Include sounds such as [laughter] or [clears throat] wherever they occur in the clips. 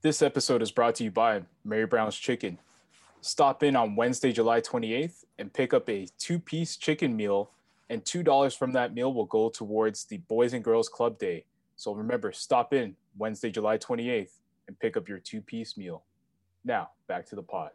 This episode is brought to you by Mary Brown's Chicken. Stop in on Wednesday, July 28th and pick up a two piece chicken meal, and $2 from that meal will go towards the Boys and Girls Club Day. So remember, stop in Wednesday, July 28th and pick up your two piece meal. Now, back to the pod.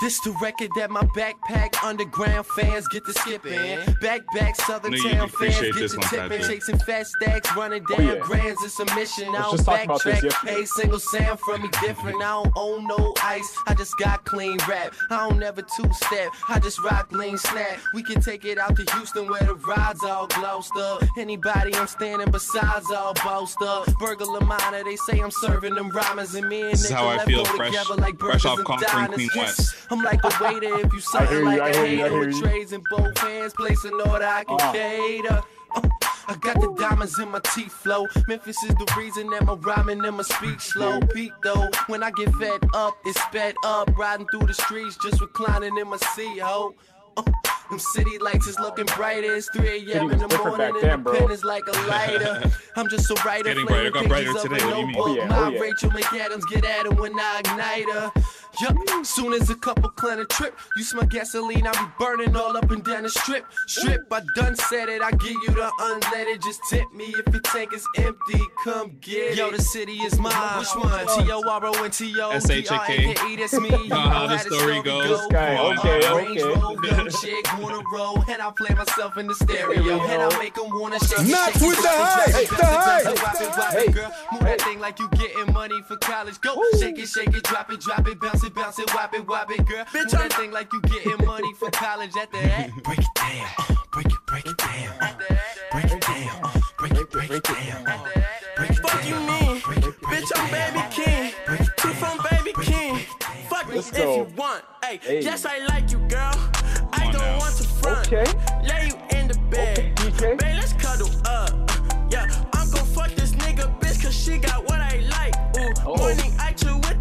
This the record that my backpack underground fans get to skipping. Back back Southern Knew Town fans get to one, tipping. Patrick. Chasing fat stacks, running oh, down yeah. grands. It's a mission. I Let's don't just talk about this backtrack. yesterday. Hey, single Sam from me different. I don't own no ice. I just got clean rap. I don't never two step. I just rock lean snap. We can take it out to Houston where the rides all glossed up. Anybody I'm standing besides all bossed up. Burglar minor, they say I'm serving them rhymers and me and This is how I feel go fresh- together like fresh burgers off and conquering. Queen West. I'm like a waiter if you I hear something like I a hear you, I hater with trays in both hands, placing an order I can Uh. cater. Uh, I got the diamonds in my teeth flow. Memphis is the reason that my rhyming and my speech slow. Pete though, when I get fed up, it's sped up. Riding through the streets, just reclining in my seat, ho. Uh, them city lights is looking brighter. It's 3 a.m. In the morning. and then, pen is like a lighter. [laughs] I'm just a writer. getting brighter. Got brighter pages of a today. What do you mean? notebook. Oh, yeah, My oh, yeah. Rachel McAdams get at her when I ignite her. Yup, soon as a couple clan a trip, you smell gasoline, I be burning all up and down the strip. Strip, I done said it, I give you the unleaded, just tip me if your tank is empty, come get it. Yo, the city is mine. Which one? Oh. T-O-R-O and T-O. S-H-A-K. That's me. [laughs] You know uh-huh, how the story goes. This guy, okay, Range okay. Rover, young wanna roll, and I play myself in the stereo, and I go. make 'em wanna shake it, Not shake with the drop hype, the hype. drop it, drop it, drop Hey, it, girl. Move that thing like you getting money for college. Go shake it, shake it, drop it, drop it, bounce it, bounce it, whop it, whop it, girl. Move that thing like you getting money for college. At the end, [laughs] break it down, uh, break it, break it down, uh, break it down, uh, break it, break it down, uh, break it Fuck you down, mean? break it, break Bitch, I'm baby king. Two from baby king. break it down. Fuck me Let's if go. you want. Hey, Hey. yes, I like you, girl. I don't want to front. Okay. Lay you in the bed. Okay, Babe, let's cuddle up. Yeah, I'm gon' fuck this nigga bitch cause she got what I like. Ooh, Oh. morning I chill with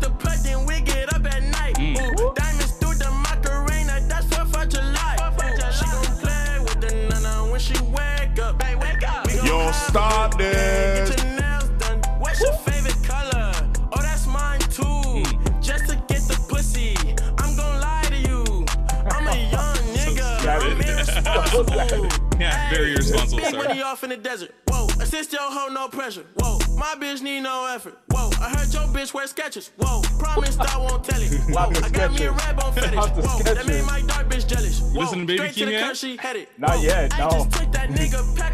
up. We gon' Yo, stop a good this. Get your nails done. What's your favorite color? Oh, that's mine too. Just to get the pussy. I'm gon' lie to you. I'm a young [laughs] nigga. I'm irresponsible. [laughs] Yeah, very irresponsible, Big sir. money off in the desert. Whoa, assist your hoe, no pressure. Whoa, my bitch need no effort. Whoa, I heard your bitch wear sketches. Whoa, promised I won't tell it. [laughs] Whoa, I got me a Skechers. red bone fetish. Not the Whoa, that made my dark bitch jealous. Whoa, listen to Baby straight Keem to the yet? curb, she headed. Not Whoa, yet, I just took that nigga pack,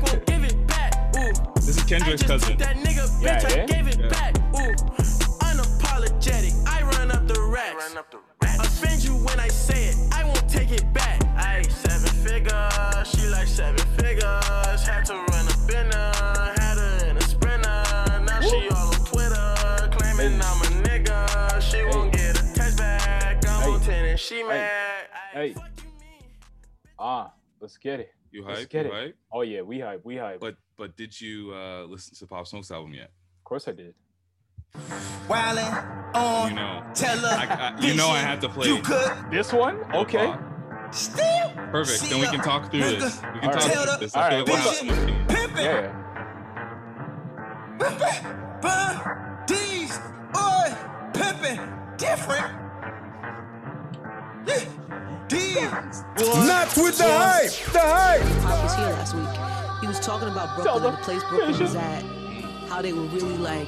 This is Kendrick's cousin. that nigga, Yeah, bitch, yeah. I gave it Yeah. back. Ooh, unapologetic, I run up the racks. Offend you when I say it, I won't take it back. Ayy, seven figures, she like seven figures. Had to run up in her, had her in a sprinter. Now she all on Twitter, claiming I'm a nigga. She won't get a text back. I'm on Hey. 10 and she mad. Hey. Fuck you mean? Ah, let's get it. You Let's hype? get You it. hype? Oh yeah, we hype, we hype. But but did you uh, listen to Pop Smoke's album yet? of course I did. Wildin' on You know. television. I, I, you know I had to play. You could This one? Okay. Still Perfect. Then we can talk through nigga. this. We can All talk right. through this. the I feel All like we'll right. have so much theme. pimpin'. Yeah. Pimpin', bun, D's, boy, pimpin', different. Yeah. D's. Not with the hype. The hype. Pop was here last week. He was talking about Brooklyn, them. the place Brooklyn was at, how they were really like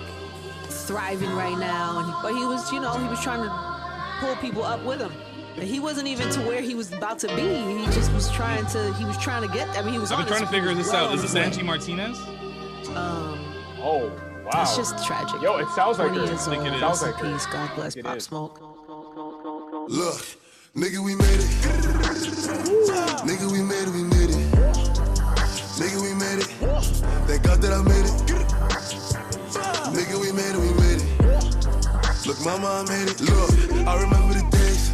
thriving right now. And he, but he was, you know, he was trying to pull people up with him. And he wasn't even to where he was about to be. He just was trying to. He was trying to get. I mean, he was. I've been trying to figure this well out. Is this. Angie Martinez? Um, Oh wow. it's just tragic. Yo, it sounds like 20 her. years I think old. it is. Sounds like peace. God bless It Pop is. Smoke. Look, nigga, we made it. Nigga, we made it, we made it. Nigga, we made it. Thank God that I made it. Nigga, we made it, we made it. Look, mama, I made it. Look, I remember the days.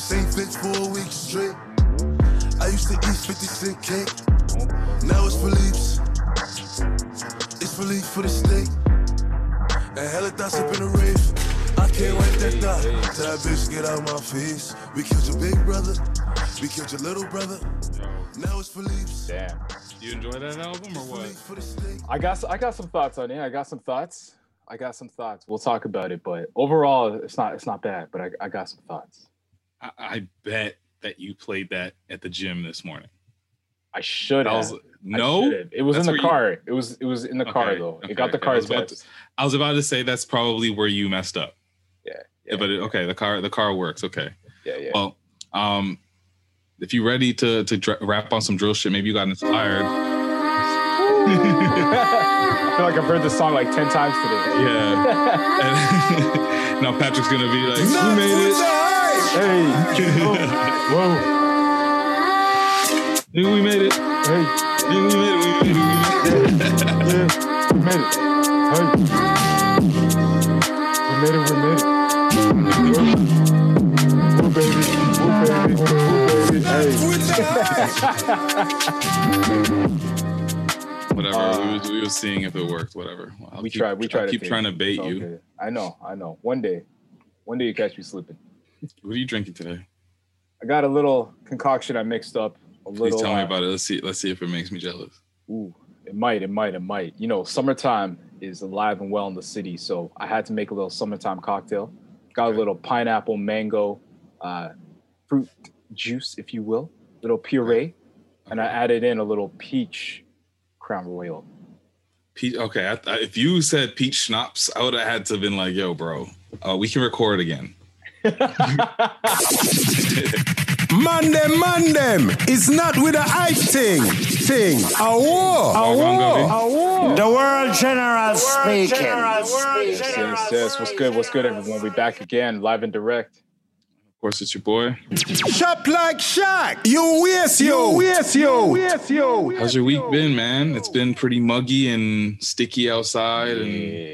St. Fitz for a week straight. I used to eat 50 cent cake. Now it's Philippe's. It's Philippe for the steak. And hella thoughts up in the rave. I can't wait that thought. Tell that bitch get out my face. We killed your big brother. We killed your little brother. Now it's Philippe's. Damn. Do you enjoy that album or what? for the steak. I got I got some thoughts on it. I got some thoughts. I got some thoughts. We'll talk about it, but overall, it's not it's not bad. But I, I got some thoughts. I, I bet that you played that at the gym this morning. I should I have. was I no. should have. it was That's in the where you- car. It was it was in the car though. okay, it got the okay. I was car's about to- I was about to say that's probably where you messed up. Yeah, Yeah, but it, okay, the car the car works. Okay. Yeah, yeah. Well, um, if you're ready to to dra- rap on some drill shit, maybe you got inspired. I feel like I've heard this song like ten times today. Yeah. [laughs] And [laughs] now Patrick's gonna be like, "Who made it? Hey, whoa, [laughs] Nigga, we made it. hey, Nigga, we made it. We made it. yeah, we made it. Hey, we made it. [laughs] We made it. Baby, baby, baby. Hey. Whatever. Uh, we, was, we was seeing if it worked. Whatever. I'll we keep, tried. We tried. I'll to keep trying to bait It's all you. I know. I know. One day, one day you catch me slipping. What are you drinking today? I got a little concoction I mixed up. A Please little. tell me uh, about it. Let's see. Let's see if it makes me jealous. Ooh, it might, it might, it might. You know, summertime is alive and well in the city, so I had to make a little summertime cocktail. Got a little pineapple, mango, uh, fruit juice, if you will, little puree, and I added in a little peach crown royal. Peach. Okay. I, I, if you said peach schnapps, I would have had to have been like, "Yo, bro, uh, we can record again." [laughs] [laughs] Man them, man them. It's not with a hype thing. Thing. A war. A war. A war. The world general speaking. Yes, yes, yes. What's good? What's good, everyone? We back again, live and direct. Of course, it's your boy. Shop like Shaq. You waste you. Waste you. Waste you. How's your week been, man? It's been pretty muggy and sticky outside Yeah.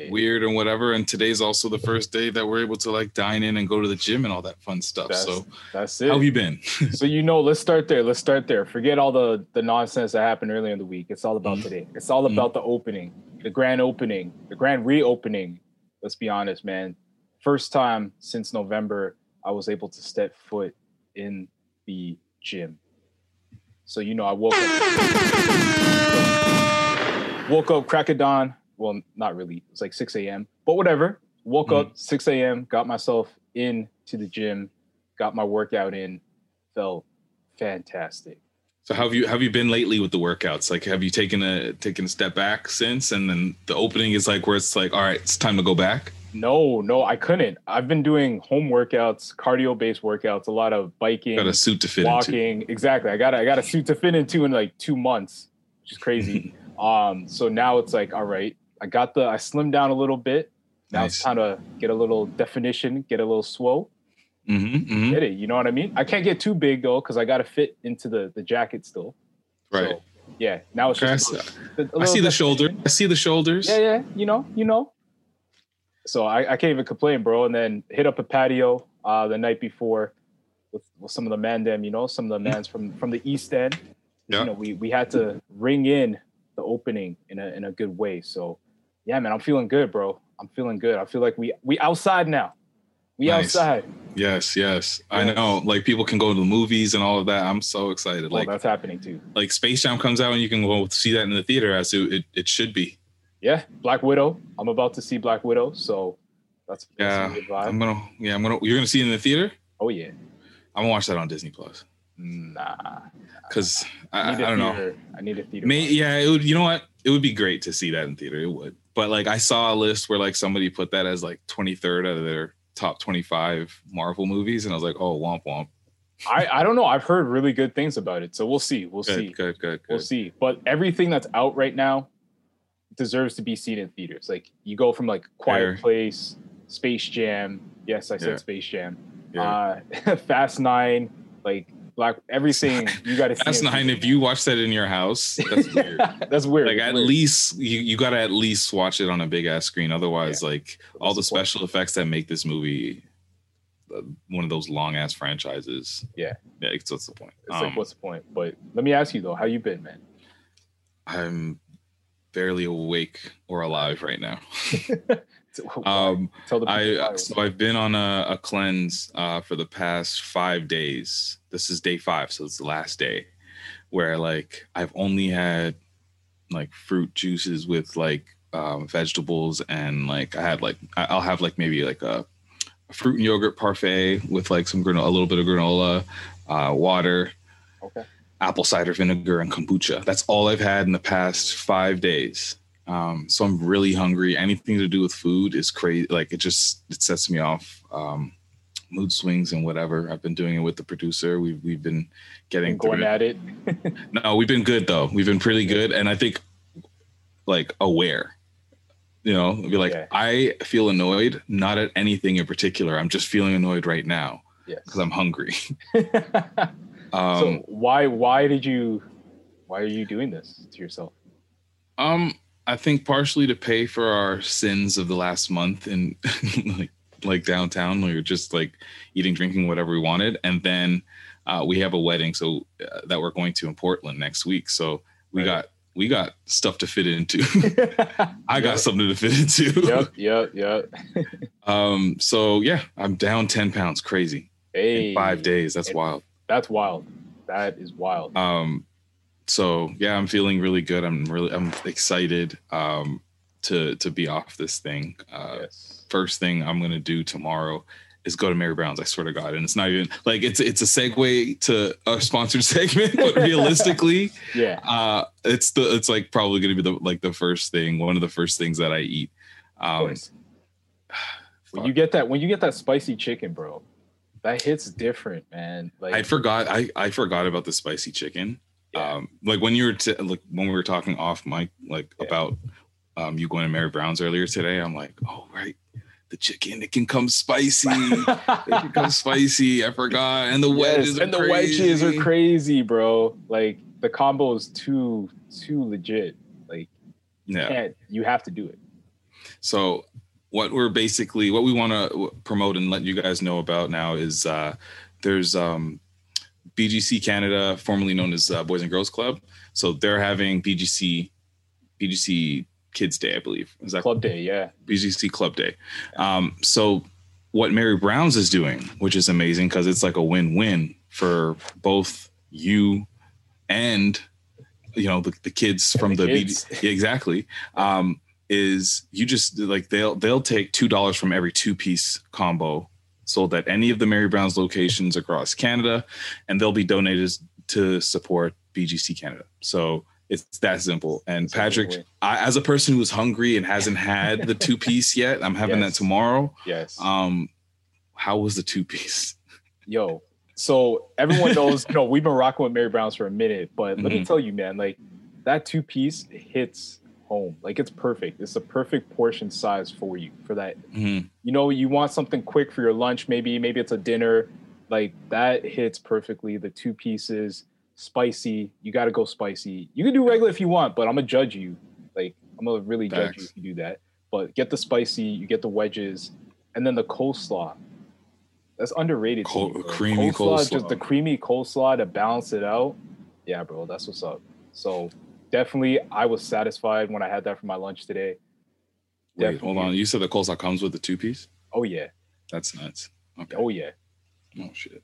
and weird and whatever. And today's also the first day that we're able to like dine in and go to the gym and all that fun stuff. That's, so, that's it. how have you been? [laughs] So you know, let's start there. Let's start there. Forget all the the nonsense that happened earlier in the week. It's all about Mhm. today. It's all about the opening, the grand opening, the grand reopening. Let's be honest, man. First time since November I was able to step foot in the gym. So you know, I woke up, woke up crack of dawn. Well, not really. It's like 6 a.m. But whatever. Woke up mm-hmm. 6 a.m. Got myself in to the gym. Got my workout in. Felt fantastic. so, how have you have you been lately with the workouts? Like, have you taken a taken a step back since? And then the opening is like where it's like, all right, it's time to go back. No, no, I couldn't. I've been doing home workouts, cardio-based workouts, a lot of biking, Got a suit to fit into. walking. Exactly. I got I got a suit to fit into in like two months, which is crazy. [laughs] um, so now it's like, all right, I got the I slimmed down a little bit. Now it's Nice. time to get a little definition, get a little swole, Mm-hmm, hmm get it. You know what I mean? I can't get too big though, because I got to fit into the the jacket still. Right. So, yeah. Now it's Okay, I see- I see the shoulder. I see the shoulders. Yeah, yeah, you know, you know. So I, I can't even complain, bro. And then hit up a patio uh, the night before with, with some of the man them, you know, some of the mans from from the East End. Yeah. You know, we we had to ring in the opening in a in a good way. So yeah, man, I'm feeling good, bro. I'm feeling good. I feel like we we outside now. We Nice. outside. Yes, yes. I know. Like people can go to the movies and all of that. I'm so excited. Well, Like that's happening too. like Space Jam comes out and you can go see that in the theater as it, it, it should be. Yeah, Black Widow. I'm about to see Black Widow, so that's, Yeah. a good vibe. I'm gonna yeah, I'm gonna you're gonna see it in the theater? oh yeah. I'm gonna watch that on Disney Plus. Nah. Because I, I I, don't know. I need a theater. May, yeah, it would you know what? It would be great to see that in theater. It would. But like I saw a list where like somebody put that as like 23rd out of their top 25 Marvel movies, and I was like, oh womp womp. I, I don't know. I've heard really good things about it. So we'll see. We'll see. Good, good, good, We'll see. But everything that's out right now deserves to be seen in theaters. Like you go from like Quiet Fair. Place, Space Jam. Yes, I said Yeah. Space Jam. Yeah. Uh, [laughs] Fast Nine, like Black. Everything you got to in nine. If you watch that in your house, that's weird. [laughs] that's weird. like at weird. least you, you gotta at least watch it on a big ass screen otherwise like all the special effects that make this movie uh, one of those long ass franchises Yeah. yeah it's what's the point It's um, like, what's the point? But let me ask you though, how you been, man? i'm barely awake or alive right now. [laughs] Tell um i so i've been on a, a cleanse uh for the past five days. This is day five so it's the last day where like i've only had like fruit juices with like um, vegetables and like I had like I'll have like maybe like a, a fruit and yogurt parfait with like some granola, a little bit of granola, uh, water, Okay. Apple cider vinegar, and kombucha. That's all I've had in the past five days. Um, so I'm really hungry. Anything to do with food is crazy. Like it just it sets me off. Um, mood swings and whatever. I've been doing it with the producer. We've we've been getting Going at it. [laughs] No, we've been good though. We've been pretty good, and I think like aware. You know, be like, Yeah. I feel annoyed, not at anything in particular. I'm just feeling annoyed right now Yes. because I'm hungry. [laughs] so Um, why why did you why are you doing this to yourself? um, I think partially to pay for our sins of the last month in [laughs] like like downtown, we were just like eating, drinking, whatever we wanted, and then uh, we have a wedding so uh, that we're going to in Portland next week. So we Right. got we got stuff to fit into. [laughs] [laughs] I got Yep. something to fit into. Yep, yep, yep. Um, so yeah, I'm down 10 pounds crazy Hey, in five days. That's wild. That's wild. That is wild. Um, so yeah, I'm feeling really good. I'm really I'm excited um to to be off this thing. Uh yes. first thing I'm gonna do tomorrow is go to Mary Brown's. I swear to God. And it's not even like it's it's a segue to a sponsored [laughs] segment, but realistically, [laughs] Yeah. uh it's the it's like probably gonna be the like the first thing, one of the first things that I eat. Um when you get that when you get that spicy chicken, bro, that hits different, man. Like I forgot. I I forgot about the spicy chicken. Yeah. Um, like when you were t- like when we were talking off mic, like Yeah. about um you going to Mary Brown's earlier today. I'm like, oh right, the chicken it can come spicy. it can come [laughs] spicy. I forgot. And the Yes, wedges are and the wedges are crazy. crazy, bro. Like the combo is too too legit. Like Yeah. can't you have to do it. So what we're basically what we want to promote and let you guys know about now is uh there's um BGC Canada, formerly known as uh, Boys and Girls Club. So they're having BGC BGC Kids Day, I believe. Is that Club day, yeah. BGC Club Day? Um, so what Mary Brown's is doing, which is amazing because it's like a win-win for both you and you know the, the kids from the the, kids. BG exactly. Um, is you just like they'll they'll take two dollars from every two piece combo sold at any of the Mary Brown's locations across Canada, and they'll be donated to support BGC Canada. So it's that simple. And Patrick. I, as a person who's hungry and hasn't had the two piece yet, I'm having Yes. that tomorrow. Yes. Um, how was the two piece? Yo, so everyone [laughs] knows, you know, we've been rocking with Mary Brown's for a minute, but let me Mhm. tell you, man, like that two piece hits home. Like it's perfect. It's a perfect portion size for you for that. Mhm. You know, you want something quick for your lunch, maybe, maybe it's a dinner. Like that hits perfectly. The two pieces, spicy. You got to go spicy. You can do regular if you want, but I'm gonna judge you. Like I'm gonna really judge you if you do that. But get the spicy. You get the wedges, and then the coleslaw. That's underrated. Col- me, creamy Just coleslaw. the creamy coleslaw to balance it out. Yeah, bro, that's what's up. So definitely, I was satisfied when I had that for my lunch today. Wait, hold on. You said the coleslaw comes with the two piece? Oh yeah. That's nuts. Okay. Oh yeah. Oh shit.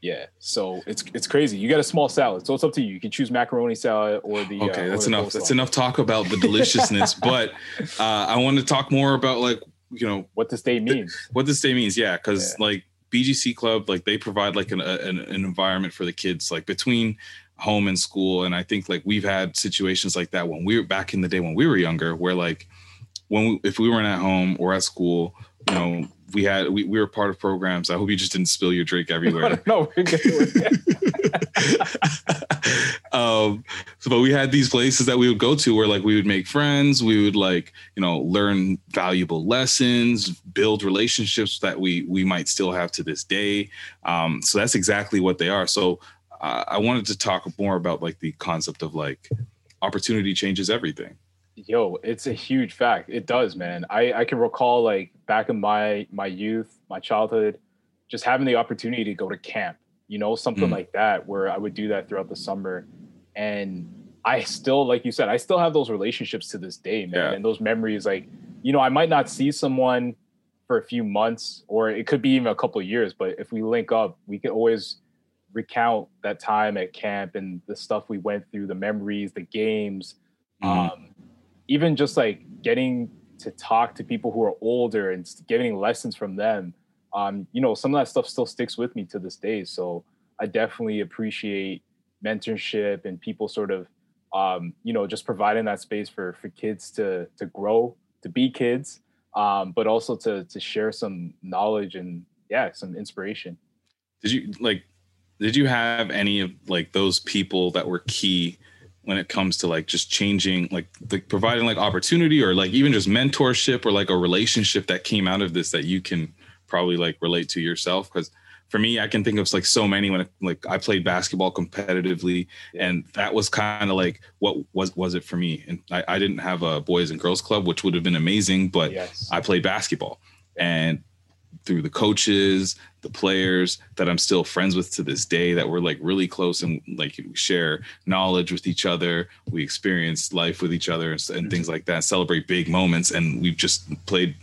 Yeah, so it's it's crazy. You get a small salad, so it's up to you. You can choose macaroni salad or the. Okay, uh, that's the enough. That's enough talk about the deliciousness. [laughs] but uh, I want to talk more about like you know What this day means. what this day means. Yeah, because Yeah. like BGC Club, like they provide like an, an an environment for the kids, like between home and school. And I think like we've had situations like that when we were back in the day when we were younger, where like when we, if we weren't at home or at school, you know, we had we, we were part of programs. I hope you just didn't spill your drink everywhere. [laughs] no, we're good. We're good. [laughs] um so but we had these places that we would go to where like we would make friends we would like you know learn valuable lessons build relationships that we we might still have to this day um so that's exactly what they are so i wanted to talk more about like the concept of like opportunity changes everything Yo, it's a huge fact. It does, man. I I can recall like back in my my youth, my childhood, just having the opportunity to go to camp. You know, something Mm. like that, where I would do that throughout the summer, and I still, like you said, I still have those relationships to this day, man, Yeah. and those memories. Like, you know, I might not see someone for a few months, or it could be even a couple of years, but if we link up, we can always recount that time at camp and the stuff we went through, the memories, the games. Mhm. Um, even just like getting to talk to people who are older and getting lessons from them, um, you know, some of that stuff still sticks with me to this day. So I definitely appreciate mentorship and people sort of, um, you know, just providing that space for for kids to to grow, to be kids, um, but also to to share some knowledge and yeah, some inspiration. Did you like? Did you have any of like those people that were key when it comes to like just changing, like, providing like opportunity or like even just mentorship or like a relationship that came out of this that you can probably like relate to yourself? Because for me, I can think of like so many when it, like I played basketball competitively, and that was kind of like what was was it for me. And I, I, didn't have a boys and girls club, which would have been amazing, but yes. I played basketball, and through the coaches, the players that I'm still friends with to this day, that we're like really close and like we share knowledge with each other, we experience life with each other and, and mm-hmm. things like that, celebrate big moments, and we've just played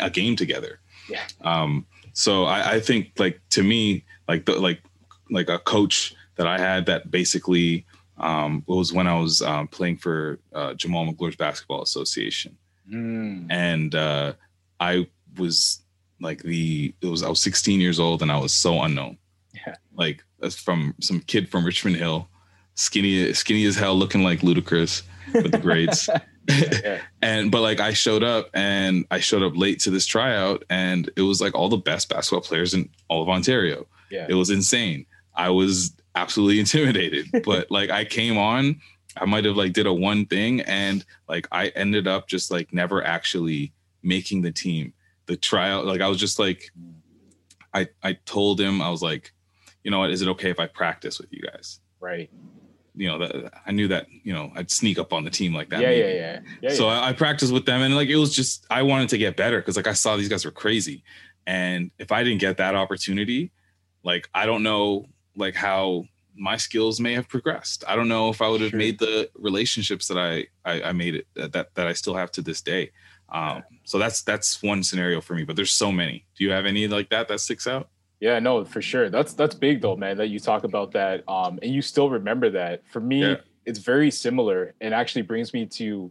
a game together. Yeah. Um, so I, I think like to me, like the like like a coach that I had that basically um, was when I was um, playing for uh, Jamaal Magloire's Basketball Association, mm. and uh, I was like the it was I was 16 years old and I was so unknown. Yeah. Like from some kid from Richmond Hill, skinny skinny as hell, looking like Ludacris with the grades. [laughs] yeah. [laughs] and but like I showed up and I showed up late to this tryout and it was like all the best basketball players in all of Ontario. Yeah. It was insane. I was absolutely [laughs] intimidated, but like I came on, I might have like did a one thing and like I ended up just like never actually making the team. The trial like I was just like I I told him I was like, you know what, is it okay if I practice with you guys? Right you know that I knew that you know I'd sneak up on the team like that. Yeah, yeah, yeah, yeah. So I, I, practiced with them, and like it was just I wanted to get better because like I saw these guys were crazy, and if I didn't get that opportunity, like I don't know like how my skills may have progressed. I don't know if I would have sure. made the relationships that I, I I, made it that that I still have to this day. Um, so that's that's one scenario for me, but there's so many. Do you have any like that that sticks out? Yeah, no, for sure. That's that's big though, man. That you talk about that, um, and you still remember that. For me, yeah. it's very similar, and actually brings me to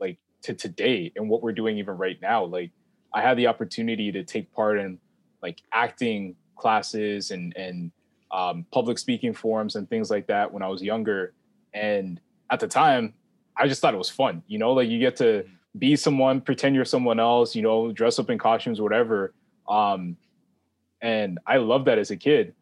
like to today and what we're doing even right now. Like, I had the opportunity to take part in like acting classes and and um, public speaking forums and things like that when I was younger. And at the time, I just thought it was fun. You know, like you get to be someone, pretend you're someone else. You know, dress up in costumes, whatever. Um, and I loved that as a kid.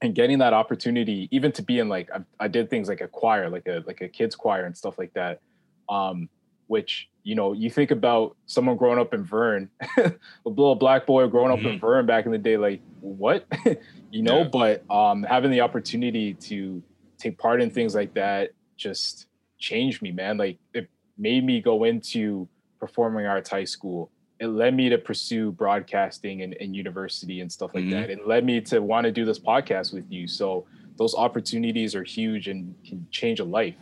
And getting that opportunity, even to be in like I, I did things like a choir, like a like a kids choir and stuff like that. Um, which you know, you think about someone growing up in Vern, [laughs] a little black boy growing mm-hmm. up in mm-hmm. Vern back in the day, like what, [laughs] you know. Yeah. But um, having the opportunity to take part in things like that just changed me, man. Like it made me go into performing arts high school it led me to pursue broadcasting and, and university and stuff like mm-hmm. that. It led me to want to do this podcast with you. So those opportunities are huge and can change a life.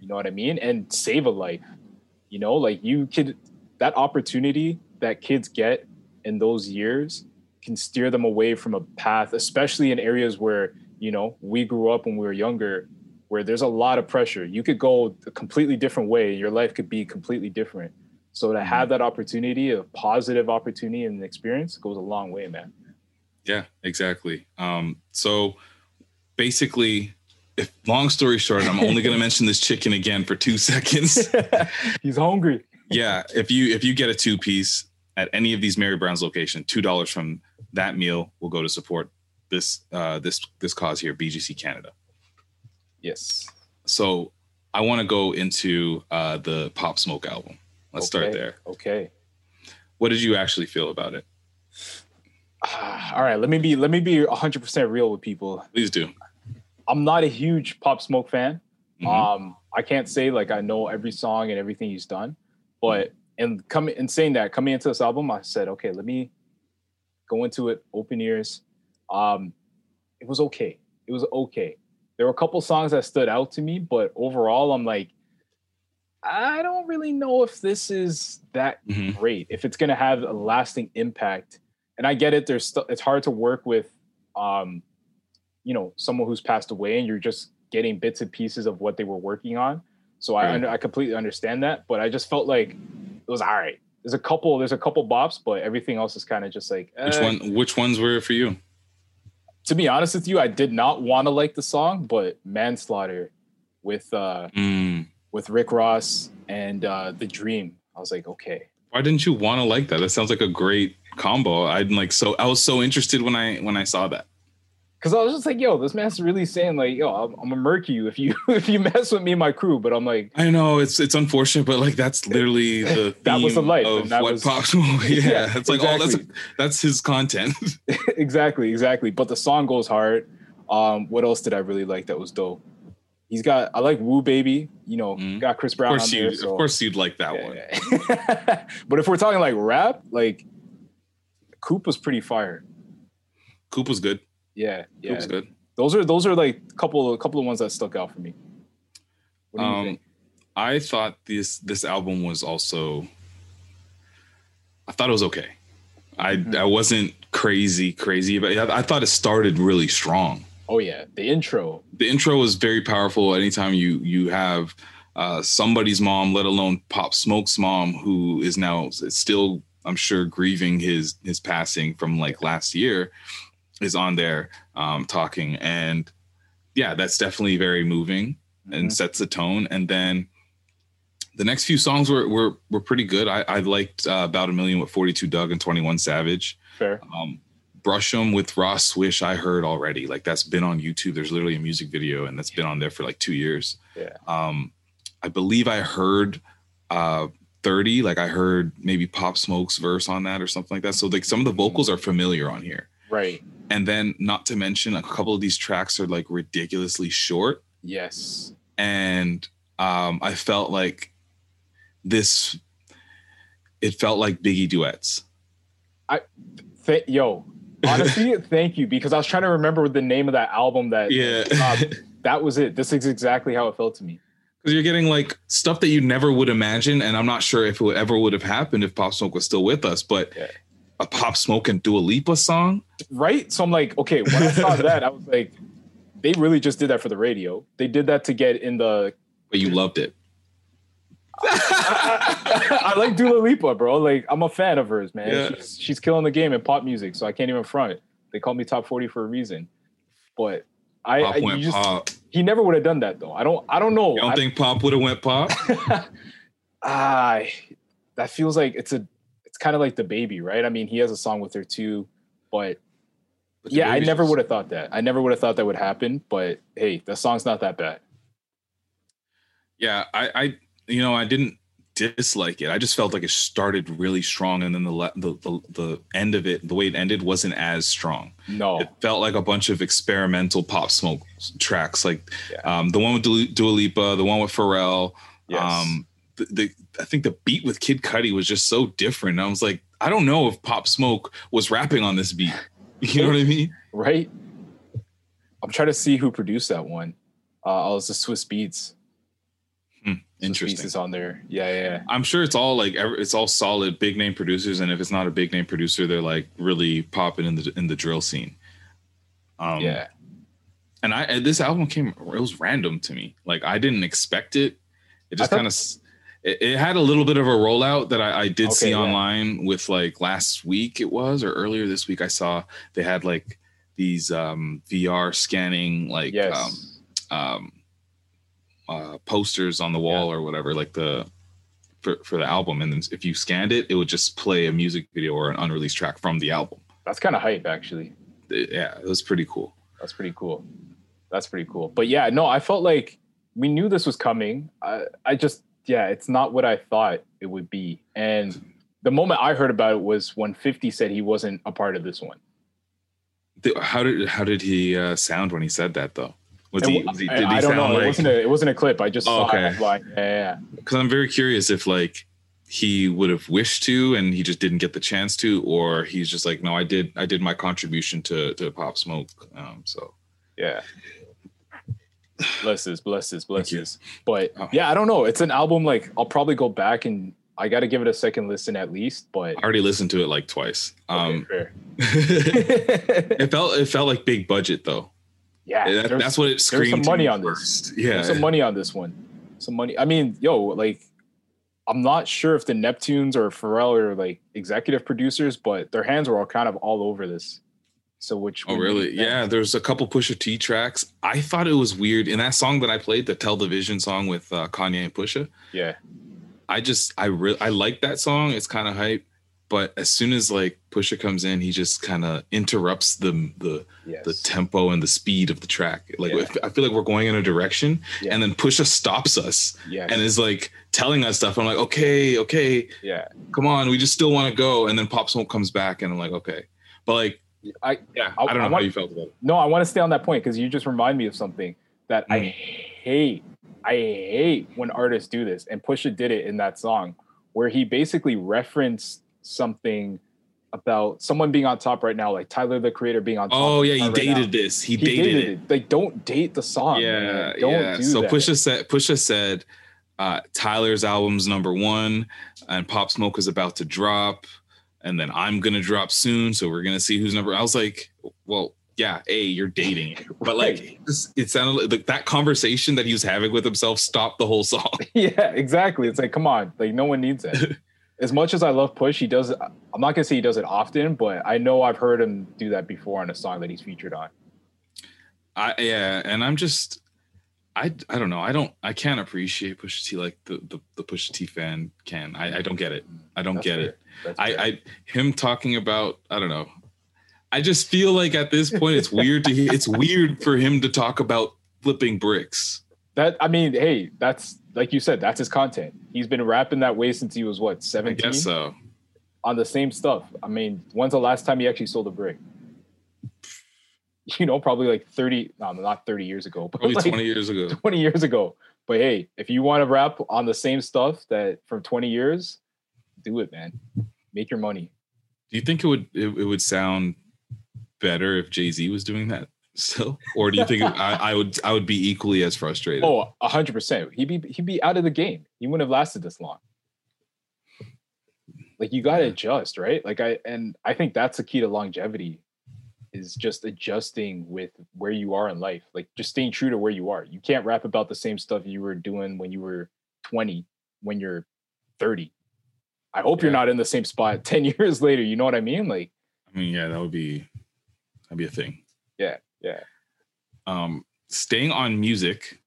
You know what I mean? And save a life. You know, like you could that opportunity that kids get in those years can steer them away from a path, especially in areas where, you know, we grew up when we were younger, where there's a lot of pressure. You could go a completely different way. Your life could be completely different so to mm-hmm. have that opportunity, a positive opportunity and experience goes a long way, man. Yeah, exactly. Um, so basically, if long story short, I'm only going to mention this chicken again for two seconds. [laughs] He's hungry. yeah, if you if you get a two piece at any of these Mary Brown's location, two dollars from that meal will go to support this uh, this this cause here, BGC Canada. Yes. So I want to go into uh, the Pop Smoke album. Let's okay. start there. Okay. What did you actually feel about it? Uh, [sighs] all right, let me be let me be 100% real with people. Please do. I'm not a huge Pop Smoke fan. Mm-hmm. Um I can't say like I know every song and everything he's done, but and coming and saying that coming into this album, I said, okay, let me go into it open ears. Um it was okay. It was okay. There were a couple songs that stood out to me, but overall I'm like I don't really know if this is that mm-hmm. great. If it's going to have a lasting impact, and I get it. There's st- it's hard to work with, um, you know, someone who's passed away, and you're just getting bits and pieces of what they were working on. So I under- I completely understand that, but I just felt like it was all right. There's a couple there's a couple bops, but everything else is kind of just like Which eh. one? Which ones were for you? To be honest with you, I did not want to like the song, but Manslaughter with uh Mm. with Rick Ross and uh The Dream, I was like, okay. Why didn't you want to like that? That sounds like a great combo. I'm like so. I was so interested when I when I saw that. Cause I was just like, yo, this man's really saying like, yo, I'm, I'm gonna murk you if you [laughs] if you mess with me and my crew. But I'm like, I know it's it's unfortunate, but like that's literally [laughs] the That was the life, of what was- Pop. [laughs] Yeah, Yeah, it's like oh, that's exactly. that's his content. exactly, exactly. But the song goes hard. Um, what else did I really like that was dope? He's got I like Woo Baby, you know, Mhm. got Chris Brown. of course there. so- of course you'd like that one. Yeah. but if we're talking like rap, like Coupe was pretty fire. Coupe was good. Yeah, yeah. Good. Those are those are like a couple a couple of ones that stuck out for me. What do you Um, think? I thought this this album was also. I thought it was okay. I Mm-hmm. I wasn't crazy crazy, but I, I thought it started really strong. Oh yeah, the intro. the intro was very powerful. Anytime you you have uh, somebody's mom, let alone Pop Smoke's mom, who is now still, I'm sure, grieving his his passing from like last year, is on there um, talking, and yeah, that's definitely very moving and Mhm. sets the tone. And then the next few songs were were were pretty good. I, I liked uh, about a million with 42 Dugg and 21 Savage Fair. um brush 'em with Rah Swish i heard already like that's been on youtube there's literally a music video and that's been on there for like two years Yeah. um i believe i heard uh 30 like i heard maybe pop smoke's verse on that or something like that so like some of the vocals are familiar on here Right. And then not to mention a couple of these tracks are like ridiculously short Yes. and um i felt like this it felt like biggie duets i Th- yo, honestly, [laughs] thank you because I was trying to remember the name of that album that yeah uh, that was it. This is exactly how it felt to me. because you're getting like stuff that you never would imagine, and I'm not sure if it ever would have happened if Pop Smoke was still with us. But Yeah. A Pop Smoke and Dua Lipa song, Right? So I'm like, okay, when I saw that, I was like, they really just did that for the radio. They did that to get in the but you loved it. [laughs] I like Dua Lipa, bro. Like I'm a fan of hers, man. Yeah. She's, she's killing the game in pop music, so I can't even front it. They call me top 40 for a reason. But I, I you just, pop. he never would have done that though. I don't I don't know. You don't I- think Pop would have went pop? [laughs] ah, that feels like it's a kind of like the baby, right? I mean, he has a song with her too, but But yeah, I never would have thought that. I never would have thought that would happen. But hey, the song's not that bad. Yeah, I, I, you know, I didn't dislike it. I just felt like it started really strong, and then the the the, the end of it, the way it ended, wasn't as strong. No, It felt like a bunch of experimental Pop Smoke tracks, like Yeah. um, the one with Dua Dua Lipa, the one with Pharrell. yes. Um, the, the I think the beat with Kid Cudi was just so different. I was like, I don't know if Pop Smoke was rapping on this beat. [laughs] You know what I mean? right? I'm trying to see who produced that one. Uh, oh, it's the Swizz Beatz. Hmm, Swizz Beatz interesting. is on there. Yeah, yeah, yeah. I'm sure it's all like it's all solid big name producers, and if it's not a big name producer, they're like really popping in the in the drill scene. Um, yeah. and I and this album came it was random to me. Like I didn't expect it. It just kind of it, it had a little bit of a rollout that I, I did Okay, see yeah. online with like last week it was or earlier this week I saw they had like these um VR scanning like Yes. um um uh posters on the wall or whatever like the for, for the album and then if you scanned it it would just play a music video or an unreleased track from the album That's kind of hype, actually. Yeah it was pretty cool That's pretty cool. That's pretty cool. But yeah, no, I felt like we knew this was coming. I, I just, yeah, it's not what I thought it would be. And the moment I heard about it was when 50 said he wasn't a part of this one. How did how did he uh, sound when he said that though? Was he, was he did he I don't know. it wasn't a, it wasn't a clip. I just Oh, saw okay. it. Like, yeah, yeah, Because I'm very curious if like he would have wished to and he just didn't get the chance to, or he's just like, no, I did I did my contribution to to Pop Smoke. Um, so yeah. Blesses, blesses, blesses. But Oh. yeah, I don't know. It's an album like I'll probably go back and I got to give it a second listen at least. But I already listened to it like twice. Um, okay, fair. [laughs] it felt it felt like big budget though. yeah, That- that's what it there's screamed. some money on this. Yeah, There's some money on this one. some money. I mean, yo, like I'm not sure if the Neptunes or Pharrell are like executive producers, but their hands were all kind of all over this. So which Oh really? Yeah, there's a couple Pusha T tracks. I thought it was weird in that song that I played, the Television song with uh, Kanye and Pusha. Yeah. I just I really I like that song. It's kind of hype, but as soon as like Pusha comes in, he just kind of interrupts the the Yes. the tempo and the speed of the track. Like Yeah. I feel like we're going in a direction, Yeah. and then Pusha stops us Yes. and is like telling us stuff. I'm like, okay, okay, yeah. come on, we just still want to go. And then Pop Smoke comes back, and I'm like, okay, but like, I yeah, I- I, don't know I how you felt about it. no, I want to stay on that point because you just remind me of something that I Mm. hate. I hate when artists do this, and Pusha did it in that song where he basically referenced something about someone being on top right now, like Tyler the Creator being on top. Oh yeah, he right dated now. this. He, He dated, it. Like, don't date the song. yeah. Don't yeah. so that. Pusha said Pusha said uh, Tyler's album's number one, and Pop Smoke is about to drop, and then I'm gonna drop soon. So we're gonna see who's number. I was like, well, yeah, a you're dating, it. but like it sounded like that conversation that he was having with himself stopped the whole song. [laughs] yeah, exactly. It's like, come on, like no one needs it. [laughs] as much as I love Push, he does. I'm not gonna say he does it often, but I know I've heard him do that before on a song that he's featured on. I yeah, and I'm just. I, I don't know. I don't I can't appreciate Pusha T like the the, the Pusha T fan can. I, I don't get it. I don't That's get fair. it. That's I, fair. I him talking about I don't know. I just feel like at this point it's weird to hear, it's weird for him to talk about flipping bricks. that I mean, hey, that's like you said, that's his content. He's been rapping that way since he was what seventeen. I 17 guess so. on the same stuff. I mean, when's the last time he actually sold a brick? You know, probably like 30, no, not 30 years ago, but Probably like 20 years ago. [laughs] 20 years ago. But hey, if you want to rap on the same stuff that from 20 years, do it, man. Make your money. Do you think it would it, it would sound better if Jay Z was doing that still, or do you think I, I would I would be equally as frustrated? Oh, hundred percent. He'd be he'd be out of the game. He wouldn't have lasted this long. Like you gotta adjust, right? Like I and I think that's the key to longevity is just adjusting with where you are in life. Like just staying true to where you are. You can't rap about the same stuff you were doing when you were 20, when you're 30. I hope you're not in the same spot [laughs] 10 years later. You know what I mean? Like, I mean, yeah, that would be that'd be a thing. yeah, yeah. Um, staying on music,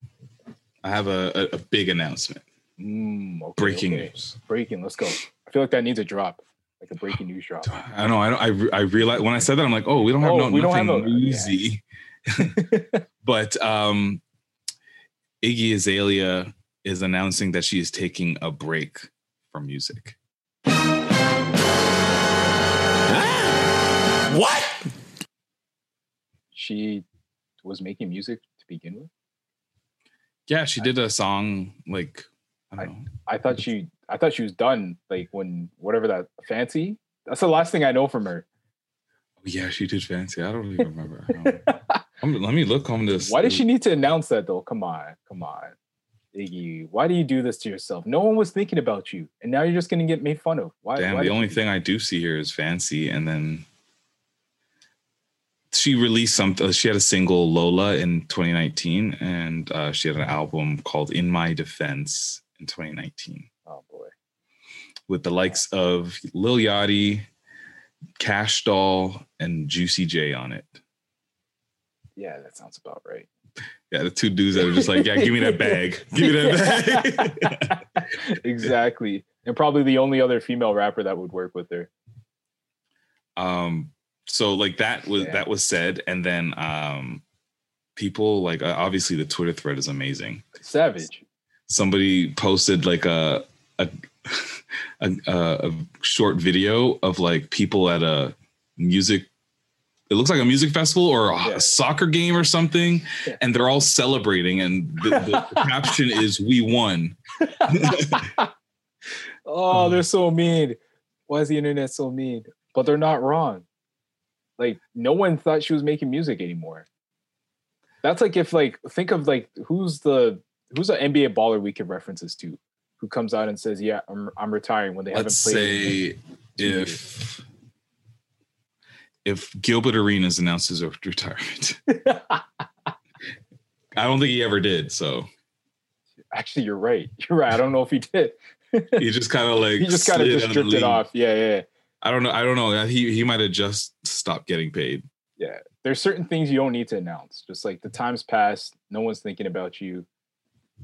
I have a, a, a big announcement. Mm, okay, Breaking okay. news. Breaking, let's go. I feel like that needs a drop. Like a breaking news drop. [gasps] I don't know. I don't. I, I realized when I said that, I'm like, oh, we don't have Oh, no we don't nothing have a- newsy. but um, Iggy Azalea is announcing that she is taking a break from music. What? she was making music to begin with. Yeah, she did a song like I don't know. I thought she I thought she was done like when whatever that fancy. That's the last thing I know from her. Oh, yeah, she did fancy. I don't even remember. [laughs] I'm- let me look on this. Why did she need to announce that though? Come on, come on. Iggy, why do you do this to yourself? No one was thinking about you, and now you're just gonna get made fun of. Why? Damn, why the only you- thing I do see here is fancy, and then she released something. She had a single Lola in 2019, and uh, she had an album called In My Defense in 2019 Oh boy. with the likes of Lil Yachty, Kash Doll, and Juicy J on it. Yeah, that sounds about right. Yeah, the two dudes that are just like, yeah, give me that bag, give me that bag. [laughs] exactly. And probably the only other female rapper that would work with her. um so like that was Yeah. that was said and then um people like uh, obviously the twitter thread is amazing Savage. somebody posted like a a [laughs] a, a, a short video of like people at a music it looks like a music festival or a, Yeah. soccer game or something Yeah. and they're all celebrating and the, the, the [laughs] caption is we won [laughs] Oh, they're so mean. Why is the internet so mean? But they're not wrong. Like no one thought she was making music anymore. That's like if like think of like who's the who's an NBA baller we could reference this to, who comes out and says, "Yeah, I'm I'm retiring" when they let's haven't played. say if if Gilbert Arenas announces a retirement. [laughs] I don't think he ever did. So Actually, you're right. You're right. I don't know if he did. He just kind of like [laughs] he just kind of just stripped it off. Yeah, yeah. I don't know. I don't know. He he might have just stopped getting paid. yeah. There's certain things you don't need to announce. Just like the time's passed, no one's thinking about you.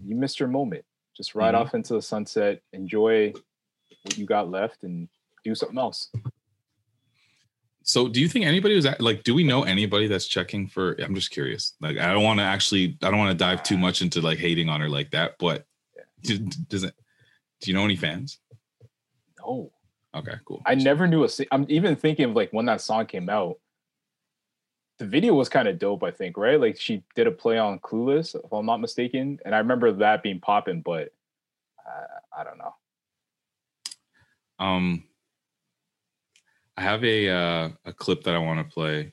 You missed your moment. Just ride Mhm. off into the sunset, enjoy what you got left, and do something else. So, do you think anybody was at, like? Do we know anybody that's checking for? I'm just curious. Like, I don't want to actually. I don't want to dive too much into like hating on her like that. But do, does it? Do you know any fans? No, Okay, cool. I never knew a. I'm even thinking of like when that song came out. The video was kind of dope, I think, right? Like she did a play on Clueless, if I'm not mistaken, and I remember that being popping. But uh, I don't know. Um, I have a uh, a clip that I want to play.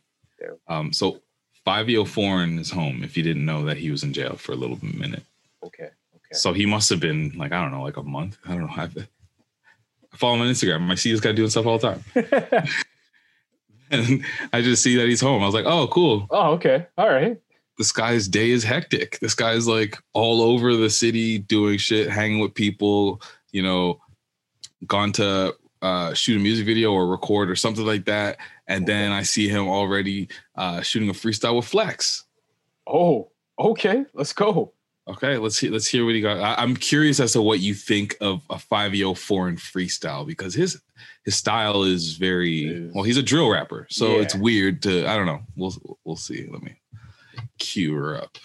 Um, so Fivio Foreign is home. If you didn't know that he was in jail for a little minute, Okay, okay. so he must have been like I don't know, like a month. I don't know. I've, follow him on Instagram. I see this guy doing stuff all the time, [laughs] and I just see that he's home. I was like, oh, cool. oh, okay, all right. This guy's day is hectic. This guy's like all over the city doing shit, hanging with people. You know, gone to uh, shoot a music video or record or something like that. And then I see him already uh, shooting a freestyle with Flex. Oh, okay. Let's go. Okay, let's hear let's hear what he got. I, I'm curious as to what you think of a Fivio Foreign freestyle because his his style is very Is- well. He's a drill rapper, so Yeah. it's weird to I don't know. We'll we'll see. Let me cue her up.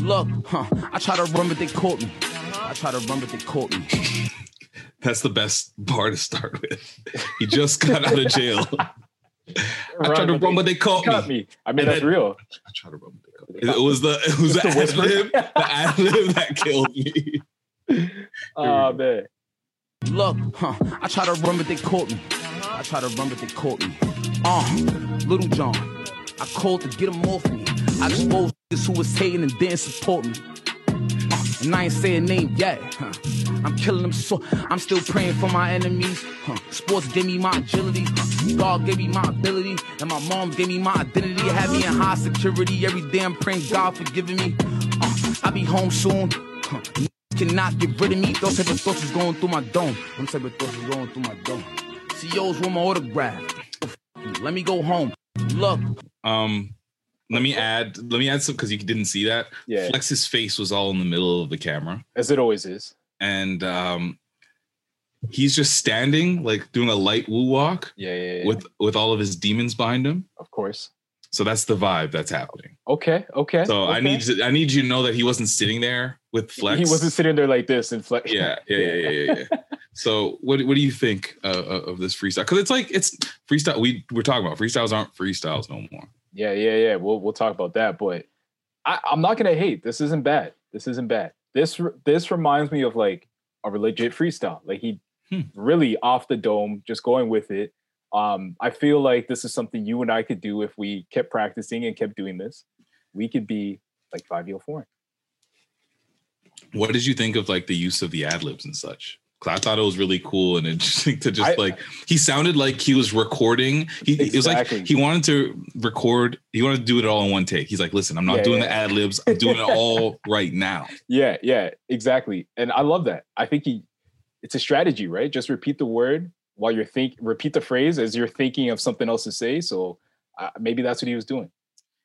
Look, huh, I try to run, but they caught me. I try to run, but they caught me. That's the best bar to start with. He just got out of jail. [laughs] I tried to run, but they caught Cut me. me. I mean, And that's then- real. I tried to run, but they caught me. It was the it was [laughs] the, The ad whisper? lib, [laughs] the ad lib that killed me. [laughs] Oh man. Look, huh, I try to run, but they caught me. I try to run, but they caught me. Uh, Little John, I called to get him off me. I exposed niggas who was hating and didn't support me. Uh, and I ain't saying name yet. Huh. I'm killing them so I'm still praying for my enemies. Huh. Sports gave me my agility. Huh. God gave me my ability. And my mom gave me my identity. Had me in high security. Every day I'm praying God for giving me. Uh, I'll be home soon. Huh. Cannot get rid of me. Those type of thoughts is going through my dome. Them type of thoughts is going through my dome. CEOs want my autograph. Let me go home. Look, Um, let me add. Let me add some because you didn't see that. Yeah. Flex's face was all in the middle of the camera, As it always is. And um, he's just standing, like doing a light woo walk Yeah, yeah, yeah. with with all of his demons behind him. of course. So that's the vibe that's happening. Okay, okay. So I need to, I need you to know that he wasn't sitting there with Flex. He wasn't sitting there like this and flex. Yeah, yeah, yeah, yeah, yeah. yeah. [laughs] so what what do you think uh, uh, of this freestyle? Because it's like it's freestyle. We we're talking about freestyles aren't freestyles no more. Yeah, yeah, yeah. We'll we'll talk about that, but I, I'm not gonna hate. This isn't bad. This isn't bad. This this reminds me of like a legit freestyle. Like he Hmm. really off the dome, just going with it. Um, I feel like this is something you and I could do if we kept practicing and kept doing this. We could be like five year four. What did you think of like the use of the ad libs and such? I thought it was really cool and interesting to just I- like he sounded like he was recording. He it was like he wanted to record. He wanted to do it all in one take. He's like, listen, I'm not Yeah, doing yeah. the ad libs. I'm doing it [laughs] all right now. Yeah, yeah, exactly. And I love that. I think he it's a strategy, right? Just repeat the word while you're think repeat the phrase as you're thinking of something else to say. So uh, maybe that's what he was doing.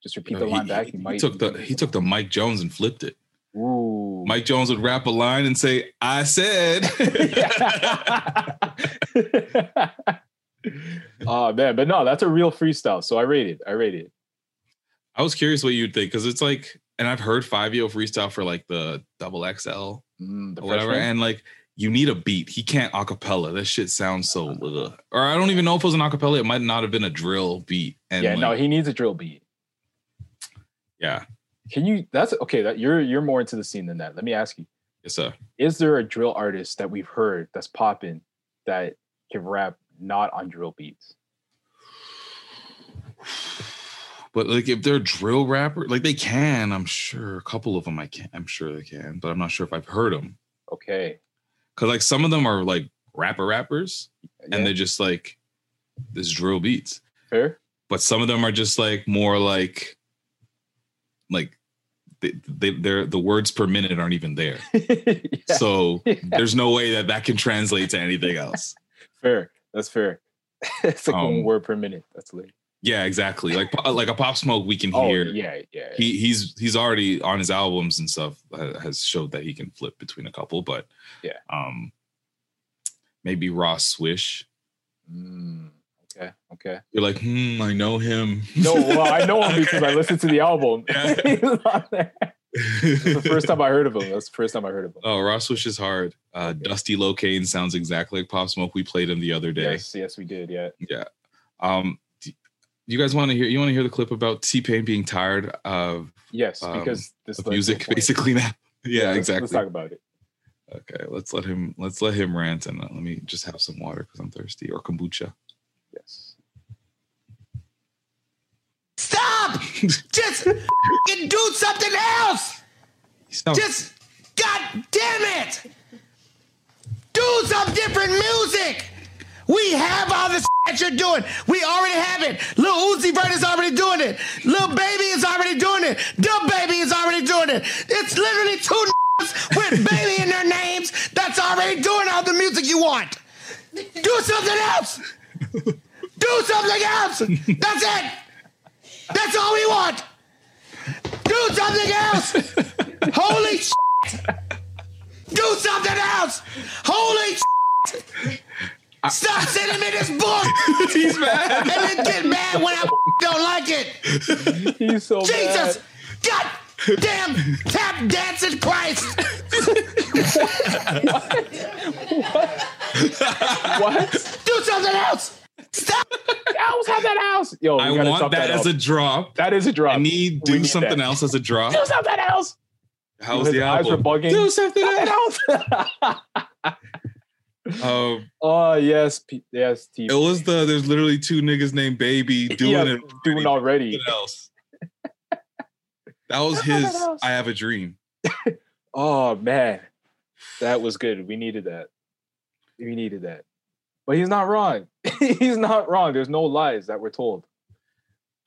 Just repeat the He- line he- back. he He, took the he took the Mike Jones and flipped it. Ooh. Mike Jones would rap a line and say, "I said." [laughs] oh man, but no, that's a real freestyle. So I rate it. I rate it. I was curious what you'd think because it's like, and I've heard Fivio freestyle for like the double XL Mm, the or whatever, and like you need a beat. He can't acapella. That shit sounds so. ugh. Or I don't even know if it was an acapella. It might not have been a drill beat. And yeah, like, no, he needs a drill beat. yeah, Can you? That's okay. That you're you're more into the scene than that. Let me ask you: yes sir. Is there a drill artist that we've heard that's popping that can rap not on drill beats? But like if they're drill rapper, like they can, I'm sure a couple of them I can, I'm sure they can, but I'm not sure if I've heard them Okay, because like some of them are like rapper rappers yeah, and they're just like this drill beats. fair. but some of them are just like more like like they, they they're the words per minute aren't even there. [laughs] Yeah. So [laughs] there's no way that that can translate to anything else. fair. That's fair. [laughs] it's like one Um, word per minute. That's late. Yeah, exactly. Like like a pop smoke, we can Oh hear. yeah, yeah. He he's he's already on his albums and stuff has showed that he can flip between a couple, but Yeah. um, maybe Rah Swish. Mm, okay, okay. You're like, hmm, I know him. No, well, I know him [laughs] because I listened to the album. Yeah. [laughs] He's on there. It's the first time I heard of him. That's the first time I heard of him. Oh, Rah Swish is hard. Uh, Dusty Locane sounds exactly like Pop Smoke. We played him the other day. Yes, yes, we did. Yeah. Yeah. Um, do you guys want to hear? You want to hear the clip about T Pain being tired of, Yes, Um, because this of led to a music, basically now? [laughs] Yeah, let's- exactly. Let's talk about it. Okay, let's let him. Let's let him rant, and uh, let me just have some water because I'm thirsty, or kombucha. Yes. Stop! Just do something else! Stop. Just, god damn it! Do some different music! We have all this [laughs] that you're doing. We already have it. Lil Uzi Vert is already doing it. Lil Baby is already doing it. DaBaby is already doing it. It's literally two [laughs] with baby in their names that's already doing all the music you want. Do something else. [laughs] Do something else. That's it. That's all we want. Do something else. Holy [laughs] shit. Do something else. Holy shit. Stop sending me this book. He's mad. And then get mad when I [laughs] don't like it. He's so Jesus. bad. God damn tap dancing Christ. What? [laughs] what? what? Do something else. Stop. Else have that house. Yo, I want that, that as a drop. That is a drop. I need do need something that. else as a drop. Do something else. How's His the eyes were album? bugging. Do something else. else. [laughs] Um, oh yes, P- yes. T- it was the there's literally two niggas named Baby [laughs] doing Yeah, it. doing already. Else. That was his. I have a dream. [laughs] Oh man, that was good. We needed that. We needed that. But he's not wrong. [laughs] he's not wrong. There's no lies that we're told.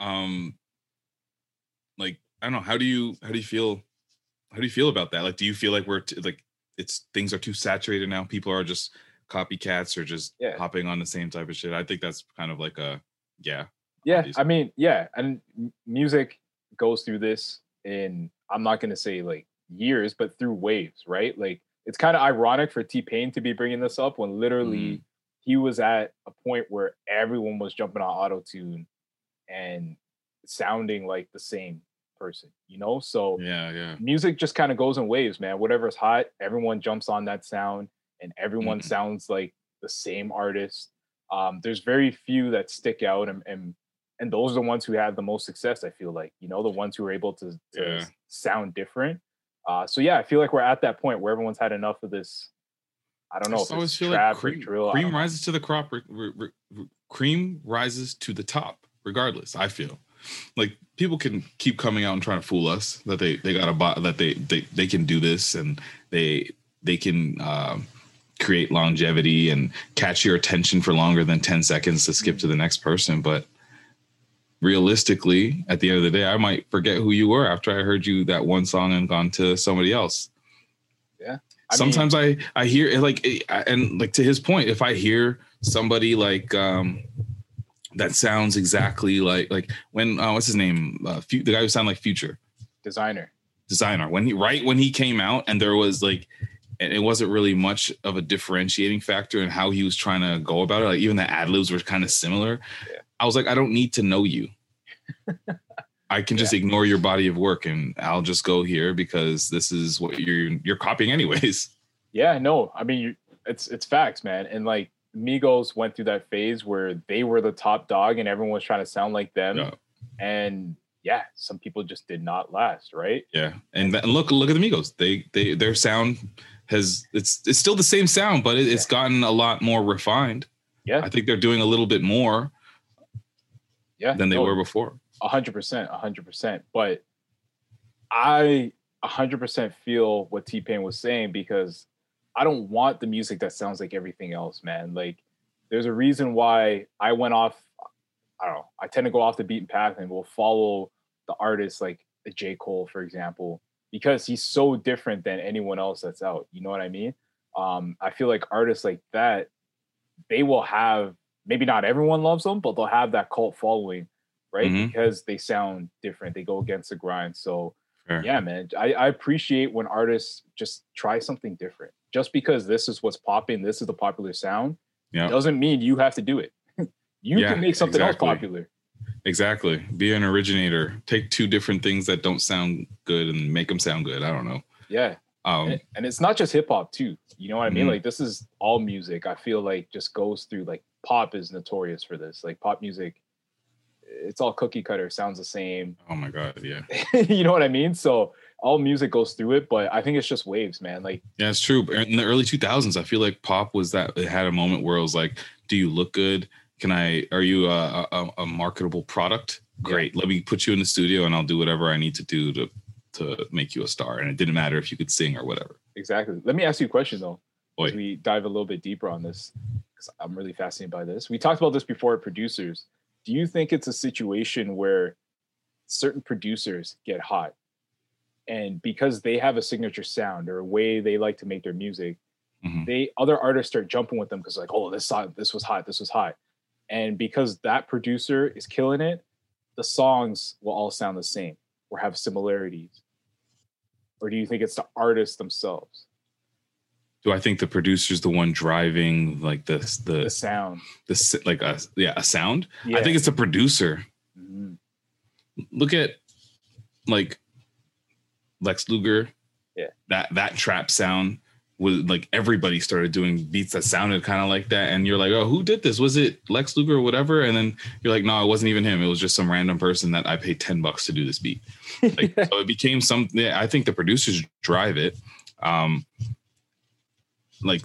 um like i don't know how do you how do you feel how do you feel about that like do you feel like we're t- like it's things are too saturated now people are just copycats or just Yeah. hopping on the same type of shit i think that's kind of like a yeah Yeah, obviously. I mean, yeah, and m- music goes through this in I'm not gonna say like years, but through waves, right? Like it's kind of ironic for T Pain to be bringing this up when literally Mm. He was at a point where everyone was jumping on auto tune and sounding like the same person, you know? So yeah yeah music just kind of goes in waves, man. Whatever's hot, everyone jumps on that sound and everyone Mhm. sounds like the same artist. Um, there's very few that stick out and, and and those are the ones who have the most success, I feel like, you know, the ones who are able to, to Yeah. sound different. Uh, so yeah, I feel like we're at that point where everyone's had enough of this. I don't know I if always feel like cream, drill. Cream rises to the crop re- re- re- re- cream rises to the top regardless i feel like people can keep coming out and trying to fool us that they they got a bot that they they they can do this and they they can um create longevity and catch your attention for longer than 10 seconds to skip to the next person but realistically at the end of the day i might forget who you were after i heard you that one song and gone to somebody else I mean, sometimes I I hear it like and like to his point, if I hear somebody like um that sounds exactly like like when uh, what's his name uh, the guy who sounded like Future designer. designer when he right when he came out and there was like and it wasn't really much of a differentiating factor in how he was trying to go about it. Like even the ad libs were kind of similar. Yeah. I was like, I don't need to know you. [laughs] I can just ignore your body of work and I'll just go here because this is what you're you're copying anyways. [laughs] Yeah, no, I mean, you- it's it's facts, man. And like Migos went through that phase where they were the top dog and everyone was trying to sound like them. Yeah. And yeah, some people just did not last, right? Yeah, and, that, and look, look at the Migos. They, they, their sound has it's it's still the same sound, but it, it's gotten a lot more refined. Yeah. I think they're doing a little bit more Yeah, than they no, were before. A hundred percent, a hundred percent. But I a hundred percent feel what T Pain was saying because I don't want the music that sounds like everything else, man. Like there's a reason why I went off. I don't know. I tend to go off the beaten path and will follow the artists like J. Cole, for example, because he's so different than anyone else that's out. You know what I mean? Um, I feel like artists like that, they will have maybe not everyone loves them, but they'll have that cult following, right? Mhm. Because they sound different. They go against the grind. So Fair. yeah, man. I, I appreciate when artists just try something different. Just because this is what's popping, this is the popular sound, Yeah. doesn't mean you have to do it. [laughs] you Yeah, can make something exactly. else popular. Exactly. Be an originator. Take two different things that don't sound good and make them sound good. I don't know. Yeah. Um, and, and it's not just hip hop too. You know what I mean? Mhm. Like this is all music. I feel like just goes through like pop is notorious for this. Like pop music, it's all cookie cutter, sounds the same. oh my god, yeah. [laughs] you know what I mean? So all music goes through it, but I think it's just waves, man. Like Yeah, it's true. In the early 2000s, I feel like pop was that it had a moment where it was like, "Do you look good? Can I? Are you a, a, a marketable product? Great. Let me put you in the studio, and I'll do whatever I need to do to to make you a star." And it didn't matter if you could sing or whatever. exactly. Let me ask you a question though. As we dive a little bit deeper on this, because I'm really fascinated by this. We talked about this before. Producers, do you think it's a situation where certain producers get hot, and because they have a signature sound or a way they like to make their music, Mhm. they other artists start jumping with them because like, oh, this song, this was hot, this was hot, and because that producer is killing it, the songs will all sound the same or have similarities. Or do you think it's the artists themselves, Do I think the producer's the one driving like the the the sound? the like a yeah a sound? Yeah. I think it's the producer. Mhm. Look at like Lex Luger. Yeah. That that trap sound was like everybody started doing beats that sounded kind of like that, and you're like, oh, who did this? Was it Lex Luger or whatever? And then you're like, no, it wasn't even him. It was just some random person that I paid ten bucks to do this beat. Like, [laughs] so it became some. Yeah, I think the producers drive it. Um, like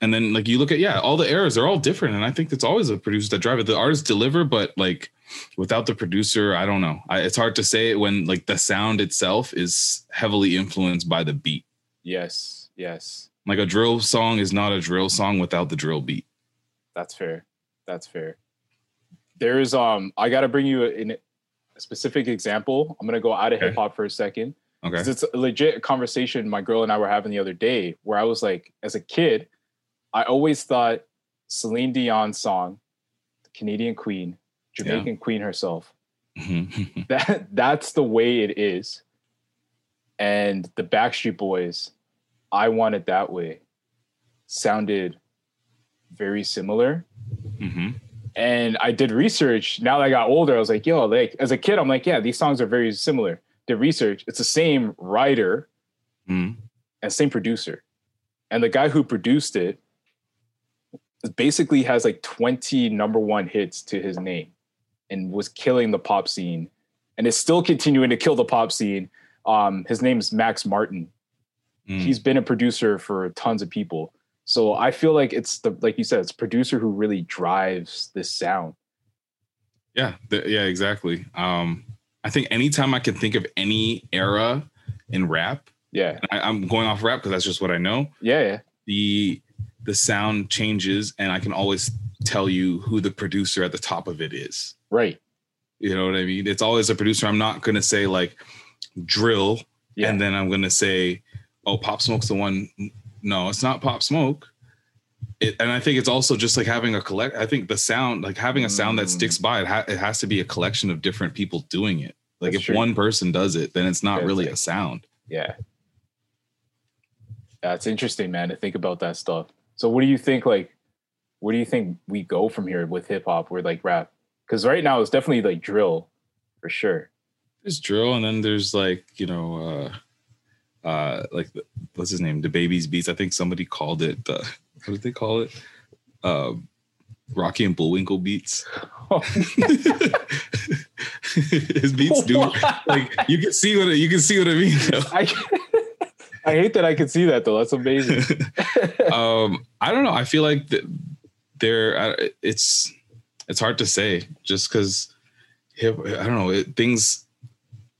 and then like you look at yeah all the eras they're all different and i think it's always the producers that drive it the artists deliver but like without the producer i don't know I, it's hard to say it when like the sound itself is heavily influenced by the beat Yes, yes, like a drill song is not a drill song without the drill beat that's fair. That's fair. There's um, I got to bring you in a specific example. I'm gonna go out of Okay. hip hop for a second. Okay It's a legit conversation my girl and I were having the other day where I was like, as a kid, I always thought Celine Dion's song, the Canadian Queen, Jamaican Queen herself, Mhm. [laughs] that that's the way it is. And the Backstreet Boys, I Want It That Way, sounded very similar. Mhm. And I did research. Now that I got older, I was like, yo, like as a kid, I'm like, yeah, these songs are very similar. Did research. It's the same writer Mhm. and same producer. And the guy who produced it basically has like 20 number one hits to his name and was killing the pop scene and is still continuing to kill the pop scene. Um, his name is Max Martin. Mm. He's been a producer for tons of people. So I feel like it's the like you said, it's producer who really drives this sound. yeah th- yeah exactly um i think anytime i can think of any era in rap Yeah. I, i'm going off rap because that's just what i know Yeah, yeah. the the sound changes and i can always tell you who the producer at the top of it is Right. you know what i mean it's always a producer i'm not going to say like drill Yeah. and then i'm going to say oh pop smoke's the one no it's not pop smoke it, and i think it's also just like having a collect i think the sound like having a sound that Mm. sticks by it, ha- it has to be a collection of different people doing it like That's if true. one person does it then it's not it's really a sound Yeah. That's interesting, man, to think about that stuff. So what do you think like where do you think we go from here with hip hop or like rap? Because right now it's definitely like drill for sure. there's drill and then there's like you know uh uh like the, what's his name the baby's beats i think somebody called it uh, what did they call it um rocky and bullwinkle beats [laughs] his beats do like you can see what you can see what i mean. I I hate that I can see that though. That's amazing. [laughs] um i don't know i feel like th- there it's it's hard to say just because i don't know it, things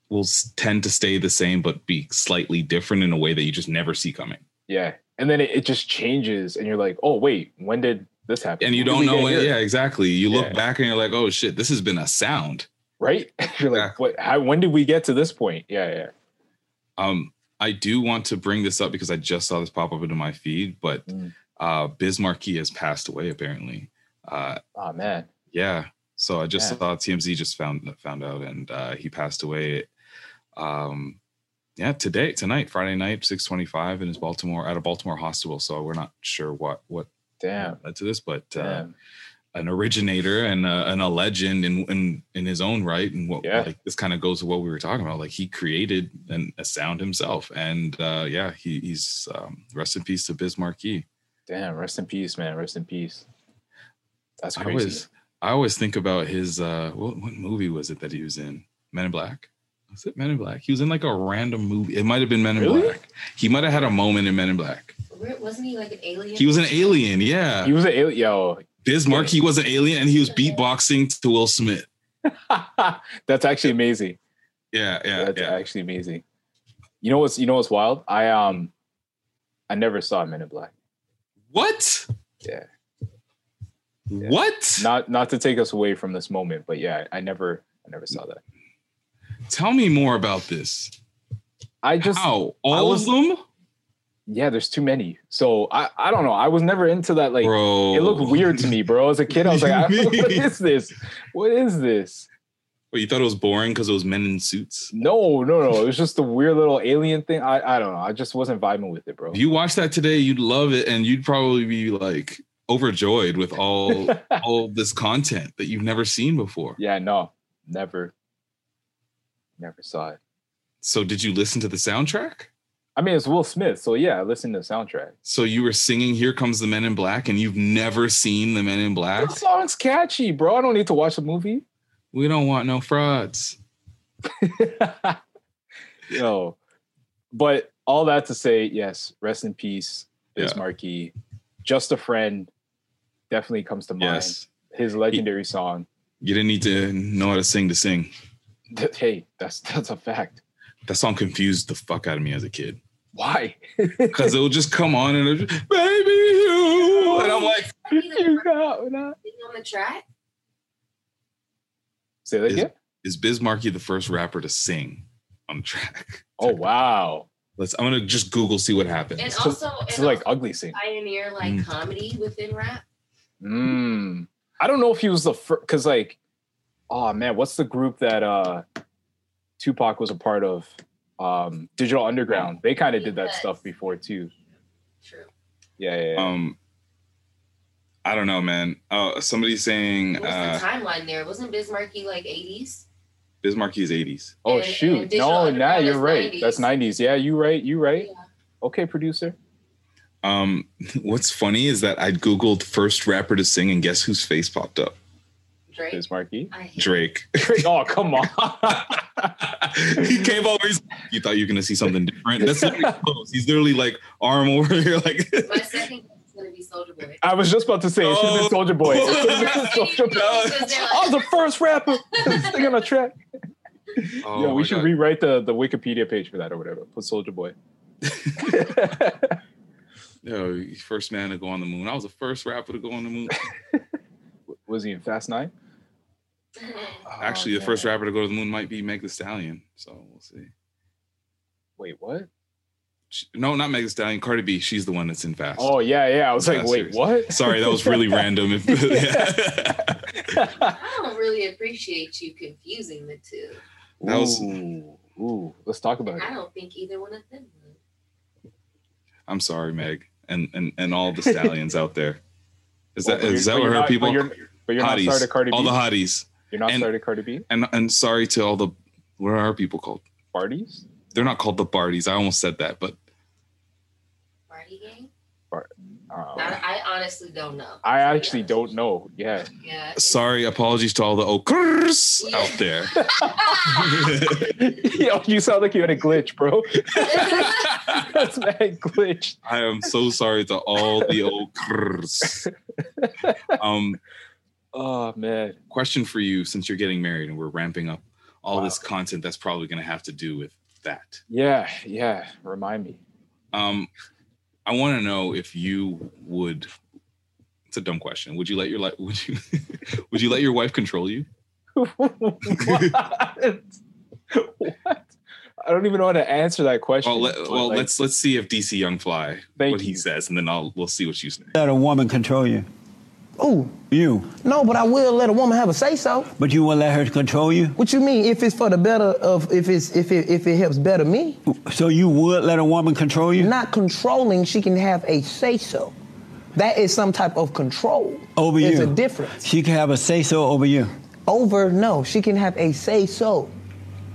will tend to stay the same but be slightly different in a way that you just never see coming yeah. And then it, it just changes and you're like, oh wait, when did this happen? and you When don't know get it yeah exactly you look back and you're like oh shit this has been a sound right? [laughs] You're like, what? How, when did we get to this point? Yeah, yeah. Um, I do want to bring this up because I just saw this pop up into my feed, but Mm. uh, Biz Markie has passed away apparently. Uh, Oh man. yeah. So I just Yeah. saw TMZ just found found out, and uh, he passed away. Um, yeah, today, tonight, Friday night, six twenty five, in his Baltimore at a Baltimore hospital. So we're not sure what what Damn. led to this, but uh, an originator and a, and a legend in in in his own right. And what Yeah. like this kind of goes to what we were talking about. Like he created an, a sound himself, and uh, yeah, he, he's um, rest in peace to Biz Markie. Damn. Rest in peace, man. Rest in peace. That's crazy. I always I always think about his uh what, what movie was it that he was in? Men in Black. Was it Men in Black? He was in like a random movie. It might have been Men in Really? Black. He might have had a moment in Men in Black. Where- Wasn't he like an alien? He was an alien, yeah. he was an alien. Yo, Biz Markie was an alien and he was beatboxing to Will Smith. [laughs] that's actually amazing. Yeah, yeah, That's yeah. actually amazing. You know what's you know what's wild? I um I never saw Men in Black. What? Yeah. What? Not not to take us away from this moment, but yeah, I never I never saw that. Tell me more about this. I just How? I All was- of them? yeah, there's too many. So I I don't know. I was never into that like Bro. it looked weird to me, bro. As a kid, I was [laughs] like, [laughs] what is this? What is this? Wait, you thought it was boring because it was men in suits? No, no, no. It was just a weird little alien thing. I, I don't know. I just wasn't vibing with it, bro. If you watch that today, you'd love it and you'd probably be like overjoyed with all [laughs] all this content that you've never seen before. yeah, no, never, never saw it. So did you listen to the soundtrack? I mean, it's Will Smith, so yeah, I listened to the soundtrack. So you were singing "Here Comes the Men in Black" and you've never seen the Men in Black? The song's catchy, bro. I don't need to watch the movie. We don't want no frauds. [laughs] Yo, but all that to say, yes, rest in peace, Biz Yeah. Markie. Just a friend definitely comes to mind. Yes. His legendary song. You didn't need to know how to sing to sing. Th- Hey, that's [laughs] that's a fact. That song confused the fuck out of me as a kid. Why? [laughs] Because it'll just come on and it would just, baby you. And I'm like, you got that. on the track. Say that is, again. is Biz Markie the first rapper to sing on the track? Oh wow. Let's I'm gonna just Google see what happens. And also, It's and like also ugly sing. pioneer like Mm. comedy within rap. Mm. I don't know if he was the first because like, oh man, what's the group that uh Tupac was a part of? Um Digital Underground. They kind of did that stuff before too. True. Yeah, yeah, yeah. Um I don't know, man. Uh somebody's saying What's uh the timeline there? Wasn't Biz Markie like 80s? Biz Markie's 80s. oh and- shoot. and no, nah, you're right. 90s. That's 90s. Yeah, you right. You right. Yeah. Okay, producer. Um [laughs] what's funny is that I Googled first rapper to sing and guess whose face popped up? Drake. Biz Markie. I [laughs] Drake. oh, come on. he came over. He's, you thought you were gonna see something different. That's literally [laughs] close. He's literally like arm over here, [laughs] like. My second is gonna be Soulja Boy. I was just about to say it should have Oh. been Soulja Boy. It should've been Soulja Boy. I was the first rapper singing on a track. Oh Yo, we should God. rewrite the, the Wikipedia page for that or whatever. Put Soulja Boy. Yo, he's first man to go on the moon. I was the first rapper to go on the moon. Was he in Fast Nine? Mm-hmm. Actually, Oh, the first rapper to go to the moon might be Meg Thee Stallion. So we'll see. Wait, what? She- no, not Meg Thee Stallion. Cardi B. She's the one that's in Fast. Oh yeah, yeah. I was like, wait, series. what? Sorry, that was really [laughs] random. If, [laughs] I don't really appreciate you confusing the two. That was- Ooh, ooh, let's talk about it. I don't think either one of them would. I'm sorry, Meg, and and and all the stallions out there. Is that Well, but that what her not- people? But you're, but you're not hotties. sorry to Cardi B. all the hotties, you're not and- sorry to Cardi B. and and sorry to all the what are our people called? Parties? They're not called the Barties. I almost said that, but Party game? Uh, I, I honestly don't know. I actually don't know. Yeah. Yeah. sorry, apologies to all the okers out there. [laughs] Yo, you sound like you had a glitch, bro. [laughs] That's mad glitch. I am so sorry to all the okers. [laughs] Um, Oh man. question for you: Since you're getting married and we're ramping up all Wow. this content, that's probably going to have to do with that. Yeah, yeah. Remind me. Um, I want to know if you would. It's a dumb question. Would you let your li- [laughs] would you would you let your wife control you? what? [laughs] what? I don't even know how to answer that question. Well, let, but, well like, let's let's see if DC Young Fly Thank what he says, and then I'll we'll see what you say. Let a woman control you. Ooh, You. no, but I will let a woman have a say so. But you won't let her control you? What you mean? If it's for the better of, if it's if it if it helps better me, So you would let a woman control you? not controlling, she can have a say so. That is some type of control. Over There's you. a difference. She can have a say so over you. Over, no, she can have a say so.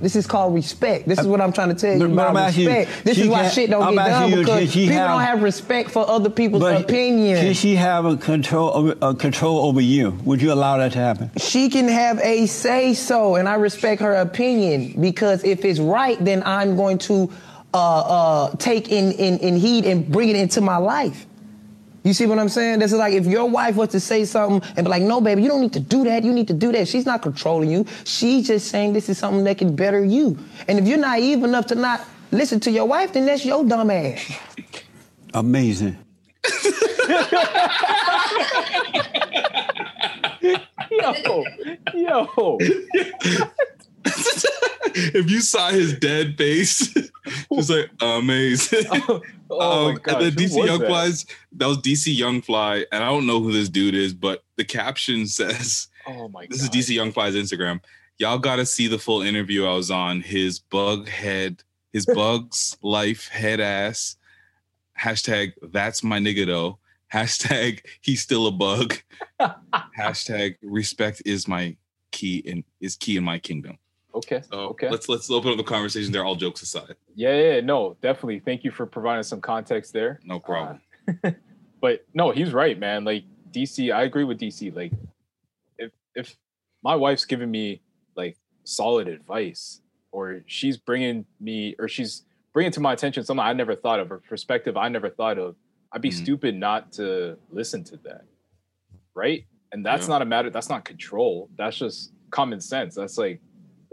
This is called respect. This is what I'm trying to tell you about you, respect. this is why shit don't I'm get done you, because people have- don't have respect for other people's opinions. Can she have a control over, a control over you? Would you allow that to happen? she can have a say so, and I respect her opinion because if it's right, then I'm going to uh, uh, take in, in, in heed and bring it into my life. You see what I'm saying? This is like if your wife was to say something and be like, no, baby, you don't need to do that. You need to do that. She's not controlling you. She's just saying this is something that can better you. And if you're naive enough to not listen to your wife, then that's your dumb ass. Amazing. [laughs] yo, yo. [laughs] [laughs] if you saw his dead face, [laughs] just like amazing. [laughs] Oh um, my gosh, and then DC Young that? Flies, that was DC Young Fly, and I don't know who this dude is, but the caption says, Oh my "This is DC Young Fly's Instagram." Y'all got to see the full interview I was on. His bug head, his bugs life head ass. Hashtag that's my nigga though. Hashtag he's still a bug. Hashtag respect is my key and is key in my kingdom. Okay. So okay. let's let's open up the conversation there. All jokes aside, Yeah, yeah, no, definitely. Thank you for providing some context there. no problem. [laughs] But no, he's right, man. Like DC, I agree with DC. Like, if if my wife's giving me like solid advice, or she's bringing me, or she's bringing to my attention something I never thought of, or perspective I never thought of, I'd be Mhm. stupid not to listen to that, right? And that's Yeah. not a matter. That's not control. That's just common sense. That's like,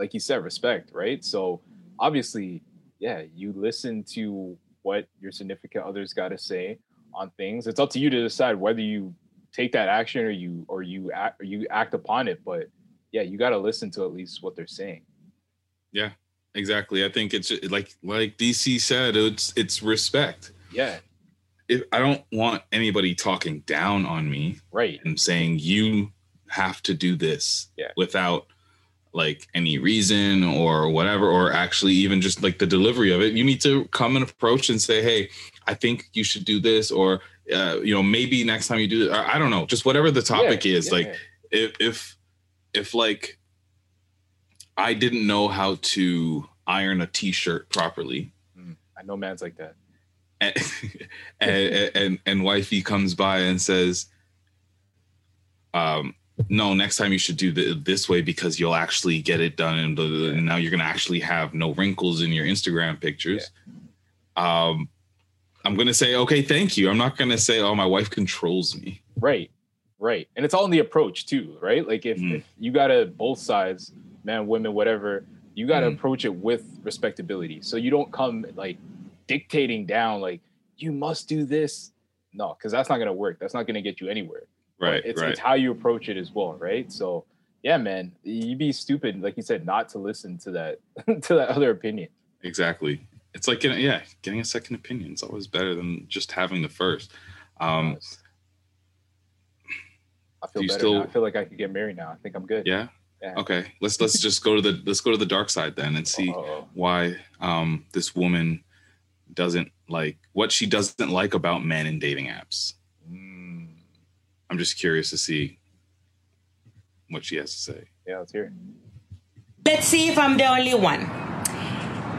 like you said, respect, right? So mm-hmm. obviously, yeah, you listen to what your significant others got to say on things. It's up to you to decide whether you take that action or you or you act or you act upon it. But yeah, you got to listen to at least what they're saying. Yeah, exactly. I think it's like like DC said, it's it's respect. Yeah, If I don't want anybody talking down on me right. and saying you have to do this Yeah. without like any reason or whatever, or actually even just like the delivery of it, you need to come and approach and say, "Hey, I think you should do this," or uh, you know, maybe next time you do it. I don't know, just whatever the topic Yeah, is. yeah. Like if if if like I didn't know how to iron a t-shirt properly I know man's like that. [laughs] and and, and and wifey comes by and says um no next time you should do the, this way because you'll actually get it done and, blah, blah, blah, and now you're gonna actually have no wrinkles in your instagram pictures um i'm gonna say okay thank you i'm not gonna say oh my wife controls me Right, right. And it's all in the approach too, right? Like if, Mm. if you got to both sides, man, women, whatever, you got to Mm. approach it with respectability. So you don't come like dictating down, like you must do this. No, because that's not gonna work. That's not gonna get you anywhere. Right It's right it's how you approach it as well, right? So yeah, man, you'd be stupid, like you said, not to listen to that [laughs] to that other opinion. exactly it's like getting yeah getting a second opinion is always better than just having the first um I feel better. still-. I feel like I could get married now. I think I'm good. yeah Yeah. okay let's let's [laughs] just go to the let's go to the dark side then and see Uh-oh. why um this woman doesn't like what she doesn't like about men in dating apps i'm just curious to see what she has to say yeah, let's hear it. Let's see if I'm the only one.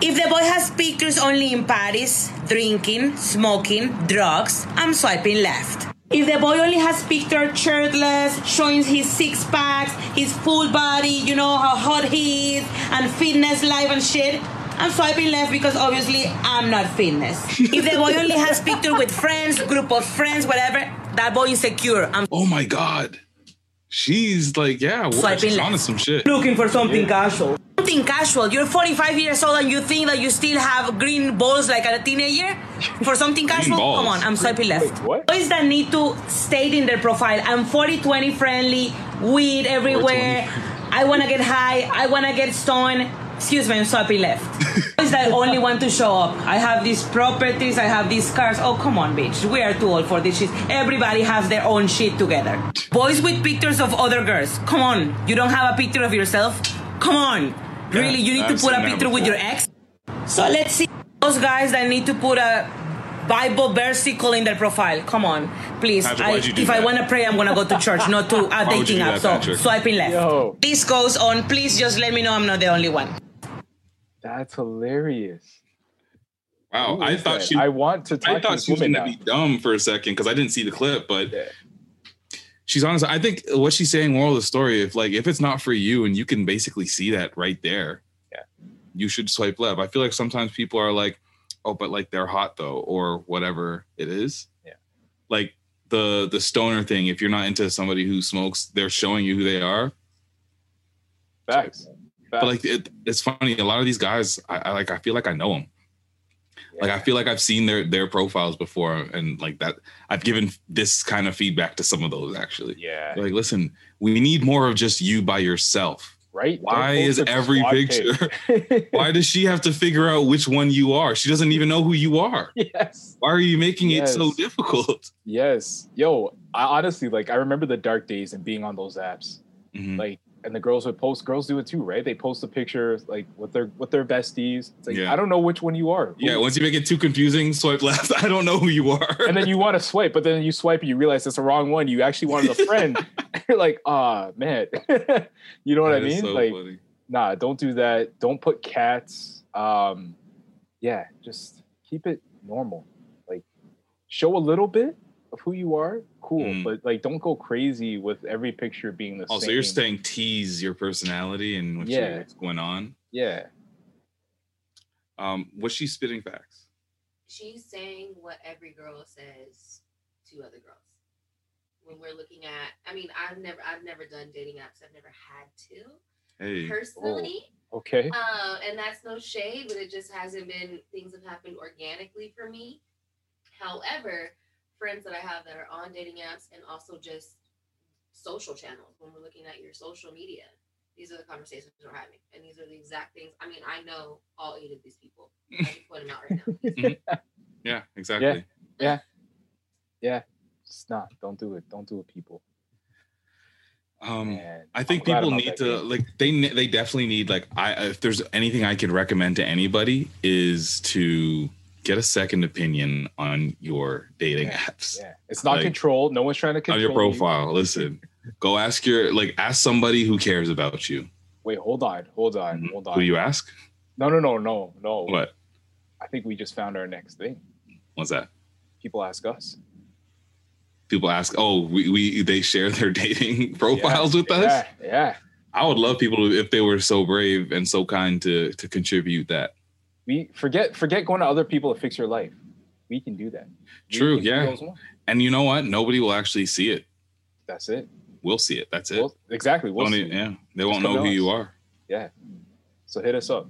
If the boy has pictures only in Paris, drinking, smoking, drugs, I'm swiping left. If the boy only has pictures shirtless, showing his six packs, his full body, you know how hot he is, and fitness life and shit, I'm swiping left because obviously I'm not fitness. if the boy only has picture with friends, group of friends, whatever, that boy insecure. I'm oh my god she's like yeah what, Swiping she's on some shit looking for something casual. Something casual. You're 45 years old and you think that you still have green balls like a teenager for something casual? balls. Come on, I'm swiping left. Wait, what? Boys that need to state in their profile, I'm 40 20 friendly, weed everywhere, I wanna get high. I wanna get stoned. Excuse me, I'm swiping left. [laughs] Is the only one to show up? I have these properties. I have these cars. Oh come on, bitch. We are too old for this shit. Everybody has their own shit together. Boys with pictures of other girls. Come on. You don't have a picture of yourself. Come on. Really, you need to I've put a picture with your before. ex. So let's see those guys that need to put a Bible versicle in their profile. Come on, please. Patrick, I, why'd you do if I want to pray, I'm gonna go to church, not to [laughs] a Why dating app. So Patrick? swiping left. Yo. This goes on. Please just let me know I'm not the only one. That's hilarious. Wow, I thought that? she. I want to talk I to thought this she was gonna be dumb for a second because I didn't see the clip, but Yeah. she's honest. I think what she's saying, moral of the story, if like if it's not for you and you can basically see that right there, Yeah. you should swipe left. I feel like sometimes people are like, oh, but like they're hot though, or whatever it is. Yeah. Like the the stoner thing. If you're not into somebody who smokes, they're showing you who they are. Facts. But like it, it's funny. A lot of these guys, I, I like. I feel like I know them. Like I feel like I've seen their their profiles before, and like that, I've given this kind of feedback to some of those actually. yeah, Like, listen, we need more of just you by yourself. right. Why is every picture? [laughs] [laughs] Why does she have to figure out which one you are? She doesn't even know who you are. yes. Why are you making it so difficult? Yes. Yo, I honestly like I remember the dark days and being on those apps. Mhm. Like and the girls would post girls do it too, right? They post a picture like with their with their besties. It's like Yeah. I don't know which one you are. Yeah, once you make it too confusing, swipe left. [laughs] I don't know who you are. and then you want to swipe, but then you swipe and you realize it's the wrong one. You actually wanted a friend. [laughs] [laughs] You're like, ah man. you know what I mean? so like funny. nah, don't do that. Don't put cats. Um yeah, just keep it normal. Like show a little bit of who you are, cool. Mm. But like don't go crazy with every picture being the Oh, same. so you're saying tease your personality and what's, Yeah. what's going on? Yeah. Um, was she spitting facts? She's saying what every girl says to other girls. When we're looking at, I mean, I've never, I've never done dating apps. I've never had to Hey, personally. Okay. Uh, and that's no shade, but it just hasn't been things have happened organically for me. However, friends that I have that are on dating apps and also just social channels, when we're looking at your social media, these are the conversations we're having. And these are the exact things. I mean, I know all eight of these people. [laughs] I can point them out right now. [laughs] yeah, exactly. Yeah. Yeah. It's not. Don't do it. Don't do it, people. Um, Man, I think I'm people need to game. like they ne- they definitely need like I if there's anything I can recommend to anybody is to get a second opinion on your dating apps. Yeah. It's not Like, controlled. No one's trying to control on your you. profile. Listen, go ask your like ask somebody who cares about you. Wait, hold on. Hold on. Mm-hmm. Hold on. Who do you ask? No, no, no, no, no. What? I think we just found our next thing. What's that? People ask us. People ask, oh, we, we they share their [laughs] dating profiles with us. Yeah, yeah. I would love people to, if they were so brave and so kind to to contribute that. We forget forget going to other people to fix your life. We can do that. True, yeah. And you know what? Nobody will actually see it. That's it. We'll see it. That's it. We'll- exactly. We'll even- yeah, they won't know who you are. Yeah. So hit us up.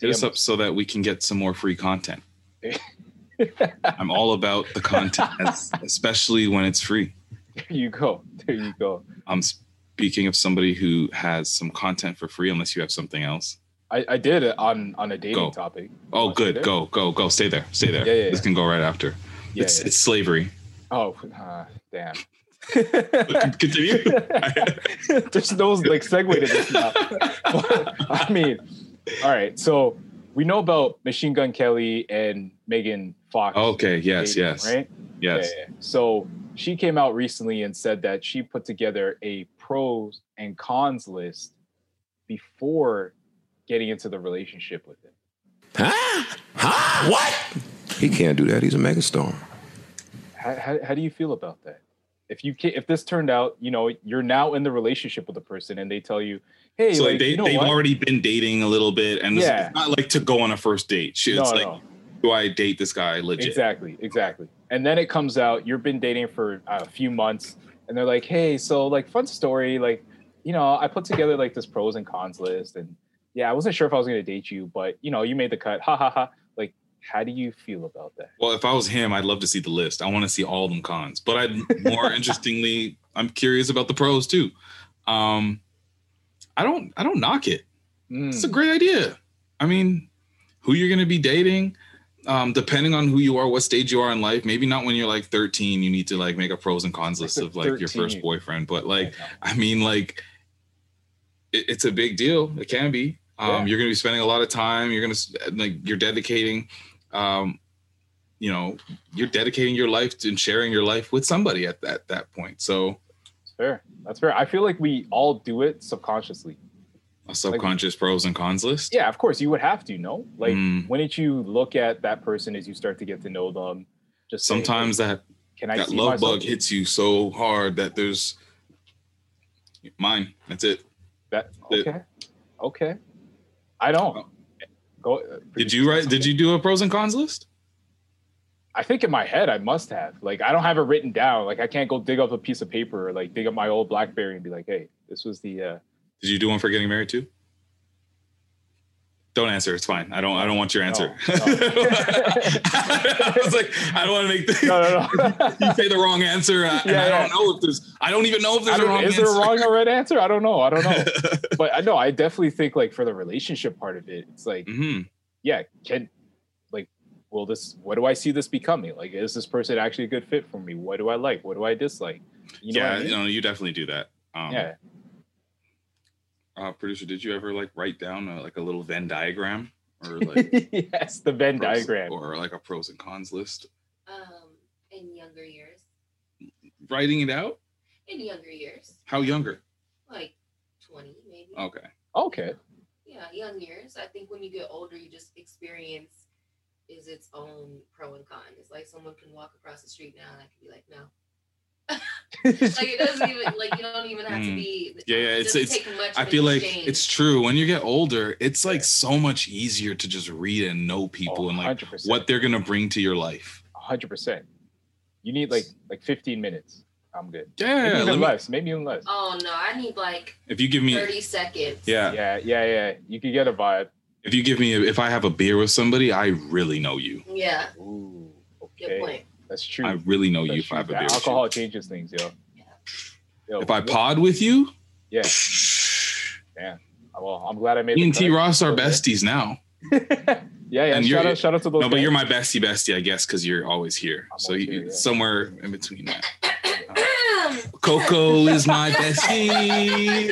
Hit us DM up so that we can get some more free content. [laughs] I'm all about the content, [laughs] especially when it's free. There you go. There you go. I'm speaking of somebody who has some content for free, unless you have something else. I, I did it on on a dating Go. topic. Oh, good. Go, go, go. Stay there. Stay there. Yeah, yeah, This yeah. can go right after. Yeah, it's yeah. it's slavery. Oh, uh, damn. Continue. [laughs] [laughs] There's no like segue to this now. [laughs] I mean, all right. So we know about Machine Gun Kelly and Megan Fox. Okay. Yes. dating, Yes. Right. Yes. Yeah, yeah. So she came out recently and said that she put together a pros and cons list before getting into the relationship with him. Huh? Huh? What? He can't do that. He's a megastar. How, how, how do you feel about that? If you can, if this turned out, you know, you're now in the relationship with a person and they tell you, hey, so like, they, you know they've what? already been dating a little bit, and this, Yeah. it's not like to go on a first date. Shit, It's No, like, no. do I date this guy legit? Exactly, exactly. And then it comes out you've been dating for uh, a few months, and they're like, "Hey, so like, fun story. Like, you know, I put together like this pros and cons list, and yeah, I wasn't sure if I was going to date you, but you know, you made the cut. Ha ha ha. Like, how do you feel about that? Well, if I was him, I'd love to see the list. I want to see all them cons. But I'd more [laughs] interestingly, I'm curious about the pros too. Um, I don't I don't knock it. Mm. It's a great idea. I mean, who you're gonna be dating, um, depending on who you are, what stage you are in life. Maybe not when you're like 13, you need to like make a pros and cons list of like your first boyfriend. But like, I mean, like, it, it's a big deal. It can be. Um, Yeah. You're gonna be spending a lot of time. You're gonna like you're dedicating. Um, you know, you're dedicating your life to and sharing your life with somebody at that that point. So That's fair. That's fair. I feel like we all do it subconsciously. a subconscious pros and cons list. Yeah, of course you would have to know. Like, Mm. wouldn't you look at that person as you start to get to know them? Just Sometimes that can I that love myself? bug hits you so hard that there's mine. That's it. That It- okay, okay. I don't. Go. uh, Did you write? Did you do a pros and cons list? I think in my head I must have. Like I don't have it written down. Like I can't go dig up a piece of paper or like dig up my old BlackBerry and be like, hey, this was the. uh Did you do one for getting married too? Don't answer. It's fine. I don't. I don't want your answer. [laughs] I was like, I don't want to make the, No, no, [laughs] you say the wrong answer, uh, Yeah, I don't know if there's. I don't even know if there's a wrong is answer. there a wrong or right answer? I don't know. I don't know. [laughs] but I know I definitely think like for the relationship part of it, it's like, Mhm. yeah, can like, will this? What do I see this becoming? Like, is this person actually a good fit for me? What do I like? What do I dislike? You know yeah, I mean? you know, you definitely do that. Um, yeah. Uh, producer, did you ever like write down a, like a little Venn diagram or [laughs] like yes, the Venn pros- diagram. or like a pros and cons list? Um, in younger years. Writing it out. In younger years, How younger? like twenty maybe. Okay. Okay. Yeah, young years. I think when you get older, you just experience is its own pro and con. It's like someone can walk across the street now and I can be like, no. Like it doesn't even like you don't even have to Mm. be. Yeah, yeah. it It's it's. much I feel like exchange. it's true. When you get older, it's like so much easier to just read and know people and like 100%. what they're gonna bring to your life. hundred percent. You need like like fifteen minutes. I'm good. Yeah, maybe let even me- less. Maybe even less. Oh no, I need like If you give me, thirty seconds. yeah, Yeah, yeah, yeah. You could get a vibe. if you give me, if I have a beer with somebody, I really know you. Yeah. Ooh, Good point. That's true. I really know you That's if I have a true. beer. with you. Alcohol changes things, yo. Yo, If I what- pod with you, yeah, [sighs] yeah. Well, I'm glad I made. me the and T Ross are Okay. besties now. [laughs] Yeah, yeah. And shout out, shout out to those. No, but you're my bestie, bestie, I guess, because you're always here. I'm so always you, here, yeah. somewhere in between that. [clears throat] Coco is my bestie.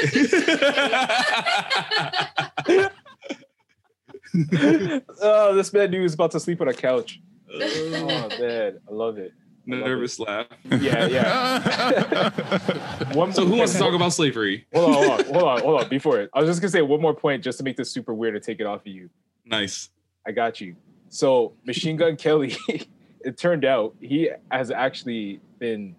[laughs] oh, this man dude is about to sleep on a couch. Oh man, I love it. Nervous laugh. Yeah, yeah. [laughs] One So who wants to talk about slavery? Hold on, hold on, hold on, hold on. Before it, I was just gonna say one more point just to make this super weird and take it off of you. Nice. I got you. So Machine Gun Kelly, [laughs] it turned out he has actually been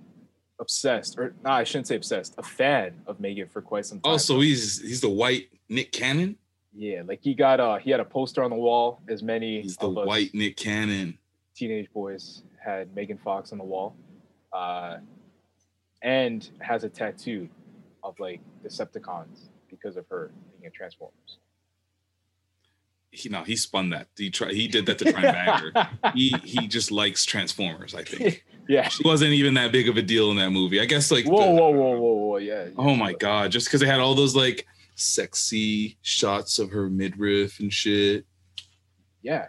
obsessed, or nah, I shouldn't say obsessed, a fan of Megan for quite some time. Oh, so he's he's the white Nick Cannon. yeah, like he got uh he had a poster on the wall, as many He's the white Nick Cannon. Teenage boys had Megan Fox on the wall, uh, and has a tattoo of like Decepticons because of her being in Transformers. He no, he spun that. He tried. He did that to try and bang her. He he just likes Transformers. I think [laughs] Yeah. she wasn't even that big of a deal in that movie. I guess like Whoa, the- whoa, whoa, whoa, whoa, yeah. Oh my god! Just because they had all those like sexy shots of her midriff and shit. Yeah.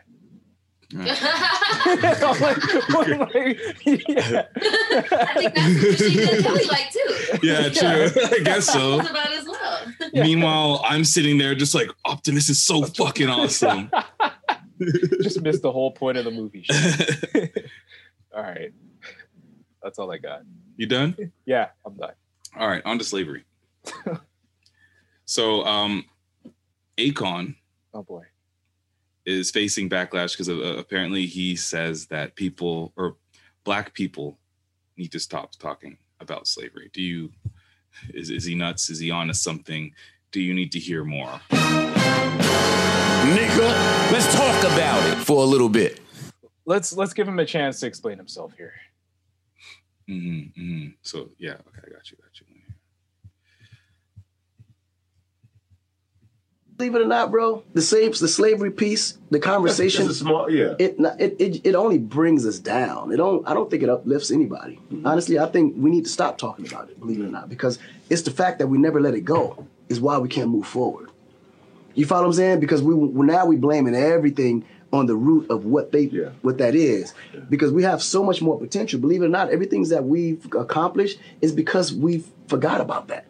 Right. I'm like, I'm like, yeah. [laughs] I think that's what Machine Gun Kelly like too. Yeah, [laughs] true. I guess so. That's about as well. Meanwhile, I'm sitting there just like Optimus is so fucking awesome. [laughs] Just missed the whole point of the movie. all right. That's all I got. You done? Yeah, I'm done. All right, on to slavery. so, um, Akon Oh boy. Is facing backlash because uh, apparently he says that people or black people need to stop talking about slavery. Do you is is he nuts? Is he on to something? Do you need to hear more? Nigga, let's talk about it for a little bit. Let's let's give him a chance to explain himself here. Mm-hmm, mm-hmm. So yeah, okay, I got you, got you. Believe it or not, bro, the slaves, the slavery piece, the conversation, It's small- yeah. it, it it it only brings us down. It don't. I don't think it uplifts anybody. Mm-hmm. Honestly, I think we need to stop talking about it. Believe it or not, because it's the fact that we never let it go. is why we can't move forward. You follow what I'm saying? Because we now we blaming everything on the root of what they what that is. Because we have so much more potential. Believe it or not, everything that we've accomplished is because we forgot about that.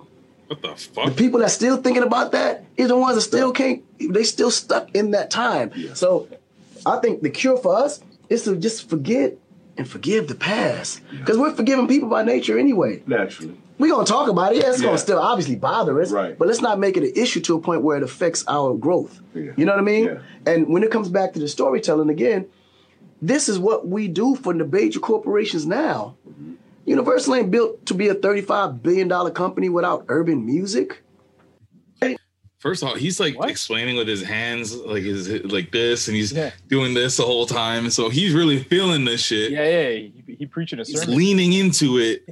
What the fuck? The people that still thinking about that is the ones that still can't. They still stuck in that time. So, I think the cure for us is to just forget and forgive the past, because we're forgiving people by nature anyway. Naturally. We're gonna talk about it. Yeah, it's Yeah. gonna still obviously bother us, right? But let's not make it an issue to a point where it affects our growth. You know what I mean? And when it comes back to the storytelling again, this is what we do for the major corporations now. Mm-hmm. Universal ain't built to be a thirty-five billion dollar company without urban music. First of all, he's like explaining with his hands, like his like this, and he's doing this the whole time. So he's really feeling this shit. Yeah, yeah. He, he preaching a He's leaning into it.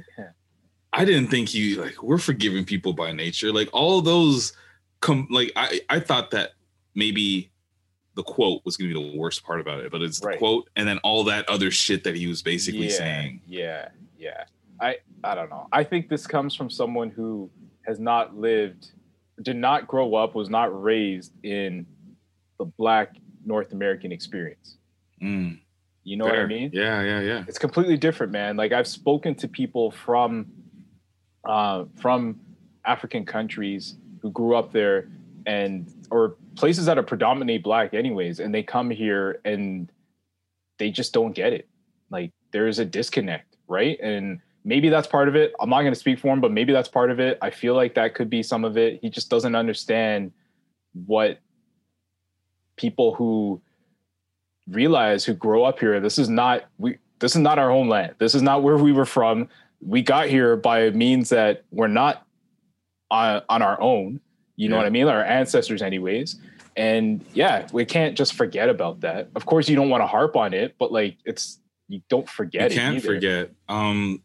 I didn't think he like we're forgiving people by nature. Like all those come like I I thought that maybe the quote was gonna be the worst part about it, but it's the quote and then all that other shit that he was basically yeah, saying. Yeah, yeah. I I don't know. I think this comes from someone who has not lived, did not grow up, was not raised in the Black North American experience. Mm. You know what I mean? Yeah, yeah, yeah. It's completely different, man. Like I've spoken to people from uh, from African countries who grew up there and or places that are predominantly black anyways and they come here and they just don't get it like there's a disconnect right? And maybe that's part of it. I'm not going to speak for him but maybe that's part of it. I feel like that could be some of it. He just doesn't understand what people who realize who grow up here this is not we this is not our homeland. This is not where we were from. We got here by means that we're not on, on our own you know Yeah. what i mean? Our ancestors anyways. And yeah we can't just forget about that. Of course you don't want to harp on it but like it's you don't forget you can't either. forget. Um,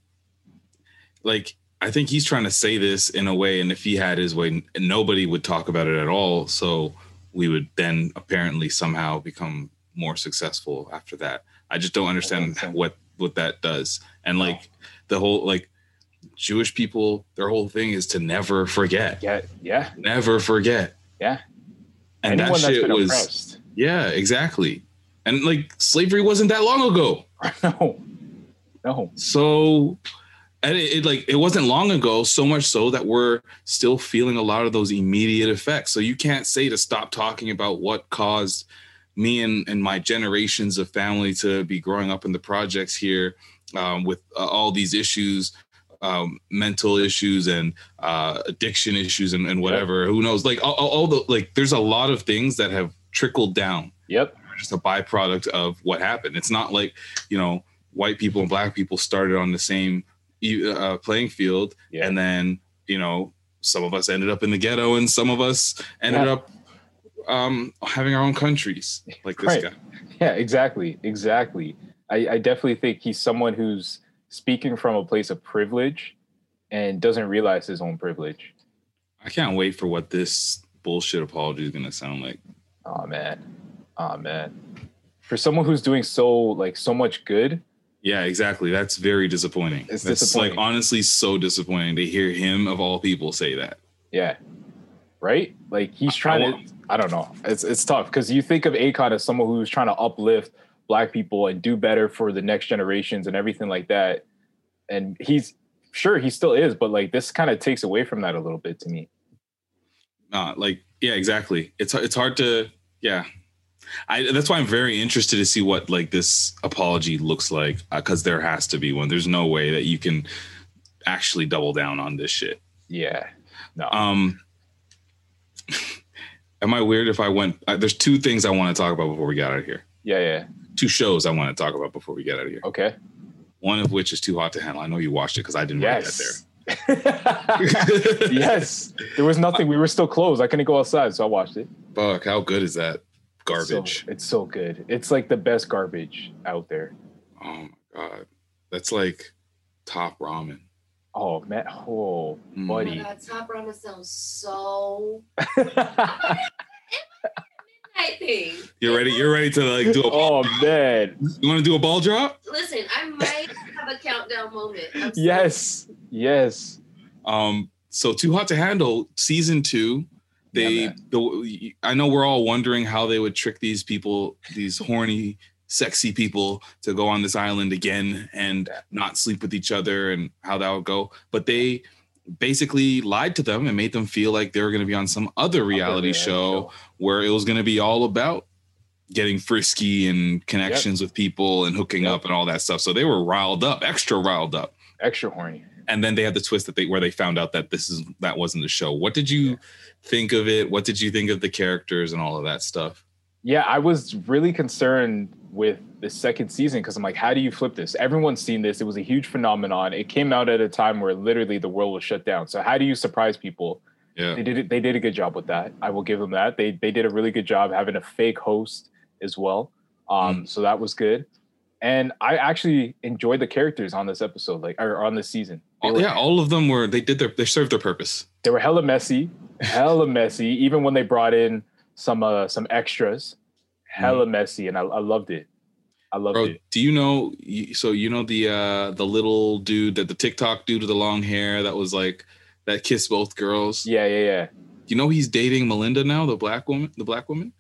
like I think he's trying to say this in a way, and if he had his way, nobody would talk about it at all. So we would then apparently somehow become more successful after that. I just don't understand what what that does. And like the whole like Jewish people, their whole thing is to never forget. Yeah, yeah, never forget. Yeah, and Anyone that that's shit was oppressed. yeah, exactly. And like slavery wasn't that long ago. [laughs] no, no. So, and it, it like it wasn't long ago. So much so that we're still feeling a lot of those immediate effects. So you can't say to stop talking about what caused me and, and my generations of family to be growing up in the projects here um, with uh, all these issues um, mental issues and uh, addiction issues and, and whatever who knows like all all the like there's a lot of things that have trickled down yep just a byproduct of what happened it's not like you know white people and black people started on the same uh, playing field and then you know some of us ended up in the ghetto and some of us ended Yeah. up um having our own countries like this Right. guy Yeah, exactly, exactly. I, I definitely think he's someone who's speaking from a place of privilege and doesn't realize his own privilege. i can't wait for what this bullshit apology is going to sound like Oh man, oh man. For someone who's doing so like so much good, Yeah, exactly. That's very disappointing. It's That's disappointing. like honestly so disappointing to hear him of all people say that. yeah, right? Like he's trying to. I don't know. It's it's tough because you think of Akon as someone who's trying to uplift Black people and do better for the next generations and everything like that. And he's sure he still is, but like this kind of takes away from that a little bit to me. Nah, like yeah, exactly. It's it's hard to yeah. I that's why I'm very interested to see what like this apology looks like because there has to be one. There's no way that you can actually double down on this shit. Yeah. No. Um. [laughs] Am I weird if I went? Uh, there's two things I want to talk about before we get out of here. Yeah, yeah. Two shows I want to talk about before we get out of here. Okay. One of which is too hot to handle. I know you watched it because I didn't write that there. Yes. [laughs] yes. There was nothing. We were still closed. I couldn't go outside, so I watched it. Fuck, how good is that garbage? So- it's so good. It's like the best garbage out there. Oh my god, that's like top ramen. Oh man. Oh, Oh my buddy. god, top ramen sounds so. [laughs] midnight thing. You're ready. You're ready to like do a. oh man. You want to do a ball drop? Listen, I might have a countdown moment. I'm so- Yes. Yes. Um. So Too Hot to Handle season two. They the I know we're all wondering how they would trick these people, these horny, sexy people, to go on this island again and not sleep with each other and how that would go. But they basically lied to them and made them feel like they were going to be on some other reality show where it was going to be all about getting frisky and connections with people and hooking up and all that stuff. So they were riled up, extra riled up, extra horny. And then they had the twist that they where they found out that this is that wasn't the show. What did you think of it? What did you think of the characters and all of that stuff? Yeah, I was really concerned with the second season because I'm like, how do you flip this? Everyone's seen this. It was a huge phenomenon. It came out at a time where literally the world was shut down. So how do you surprise people? Yeah. They did it, they did a good job with that. I will give them that. They they did a really good job having a fake host as well. Um, so that was good. And I actually enjoyed the characters on this episode, like or on this season. All- were- yeah, all of them were they did their they served their purpose. they were hella messy, hella messy. Even when they brought in some uh some extras, hella messy, and I, I loved it. I loved Bro, it. do you know? So you know the uh the little dude that the TikTok dude with the long hair that was like that kissed both girls. Yeah, yeah, yeah. You know he's dating Melinda now, the black woman, the black woman.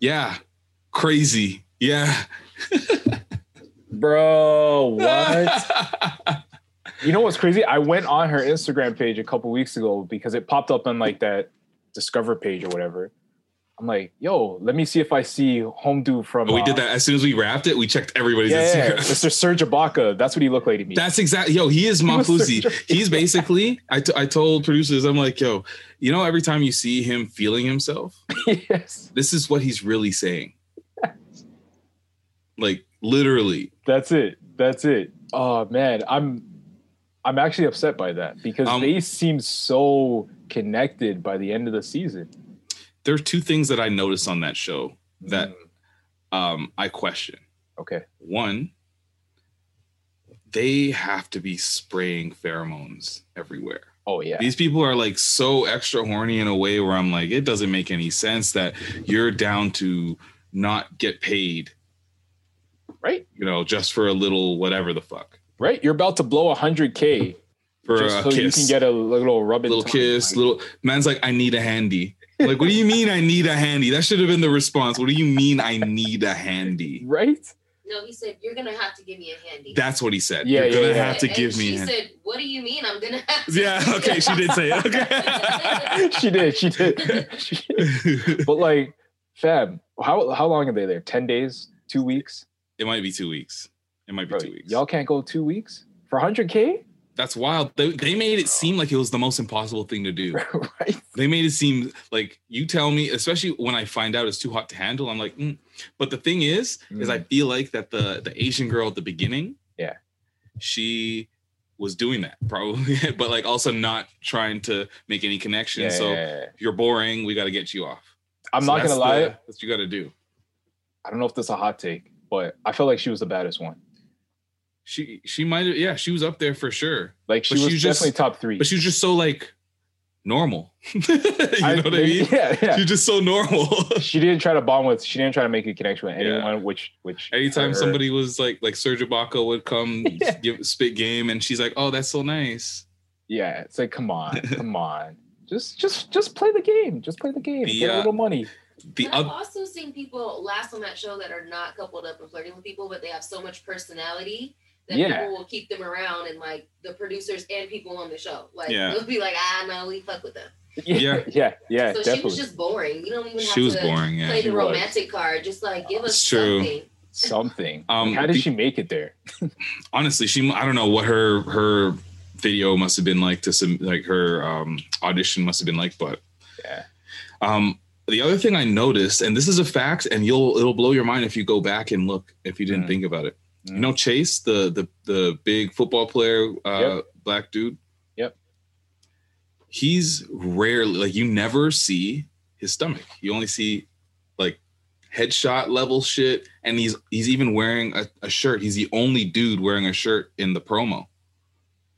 Yeah, crazy. Yeah, Bro, what? you know what's crazy? I went on her Instagram page a couple weeks ago because it popped up on like that Discover page or whatever. I'm like, yo, let me see if I see Home Dude from. We uh, did that as soon as we wrapped it. We checked everybody's Yeah, yeah, Instagram. Mr. Serge Ibaka. That's what he looked like to me. That's exactly yo. He is [laughs] Mafuzi. He's basically. I, t- I told producers, I'm like, yo, you know, every time you see him feeling himself, [laughs] yes, this is what he's really saying. Like literally, That's it. That's it. Oh man, I'm I'm actually upset by that because Um, they seem so connected by the end of the season. there are two things that I noticed on that show that um, I question. Okay. One, they have to be spraying pheromones everywhere. Oh yeah. These people are like so extra horny in a way where I'm like, it doesn't make any sense that you're down to not get paid. Right. You know, just for a little whatever the fuck. Right? You're about to blow 100k For just a so you kiss. can get a little rubbing little time. kiss, little man's like, I need a handy. Like, what do you mean I need a handy? That should have been the response. What do you mean I need a handy? [laughs] Right? No, he said you're gonna have to give me a handy. That's what he said. Yeah, You're yeah, gonna yeah. have to And give me She a handy. said, "What do you mean? I'm gonna have to." Yeah, okay, she did say it. Okay. [laughs] she did. She did. [laughs] She- but like, fam, how how long are they there? Ten days? Two weeks? It might be two weeks. It might be Bro, two weeks. Y'all can't go two weeks for 100k? That's wild. They, they made it seem like it was the most impossible thing to do. [laughs] right. They made it seem like you tell me, especially when I find out it's too hot to handle. I'm like, mm. but the thing is, is I feel like that the the Asian girl at the beginning, Yeah. she was doing that probably, [laughs] but like also not trying to make any connection. Yeah, so yeah, yeah. you're boring. We got to get you off. I'm So not gonna lie. the- That's what you got to do. I don't know if this is a hot take, but I felt like she was the baddest one. She she might have yeah she was up there for sure. Like she But was definitely top three. But she was just so like normal. [laughs] you know what I mean? Yeah, yeah. She's just so normal. [laughs] she didn't try to bond with. She didn't try to make a connection with Yeah. anyone. Which which Anytime somebody was like like Serge Ibaka would come [laughs] give spit game and she's like, oh that's so nice. Yeah, it's like come on, come on, just just just play the game. Just play the game. The, Get a little money. The And I've also seen people last on that show that are not coupled up and flirting with people, but they have so much personality that Yeah. people will keep them around and like the producers and people on the show. Like Yeah. they'll be like, ah no, we fuck with them. [laughs] Yeah. yeah, yeah, so she was just boring. You don't even have She was to boring, yeah. play She the was. romantic card. Just like give us It's true. something. Something. [laughs] Um, How did the- she make it there? [laughs] honestly, she I don't know what her her video must have been like to some like her um audition must have been like, but yeah. Um the other thing I noticed, and this is a fact, and you'll it'll blow your mind if you go back and look if you didn't Mm. think about it. You know Chase, the the the big football player, uh black dude. Yep. He's rarely like you never see his stomach. You only see like headshot level shit, and he's he's even wearing a, a shirt. He's the only dude wearing a shirt in the promo,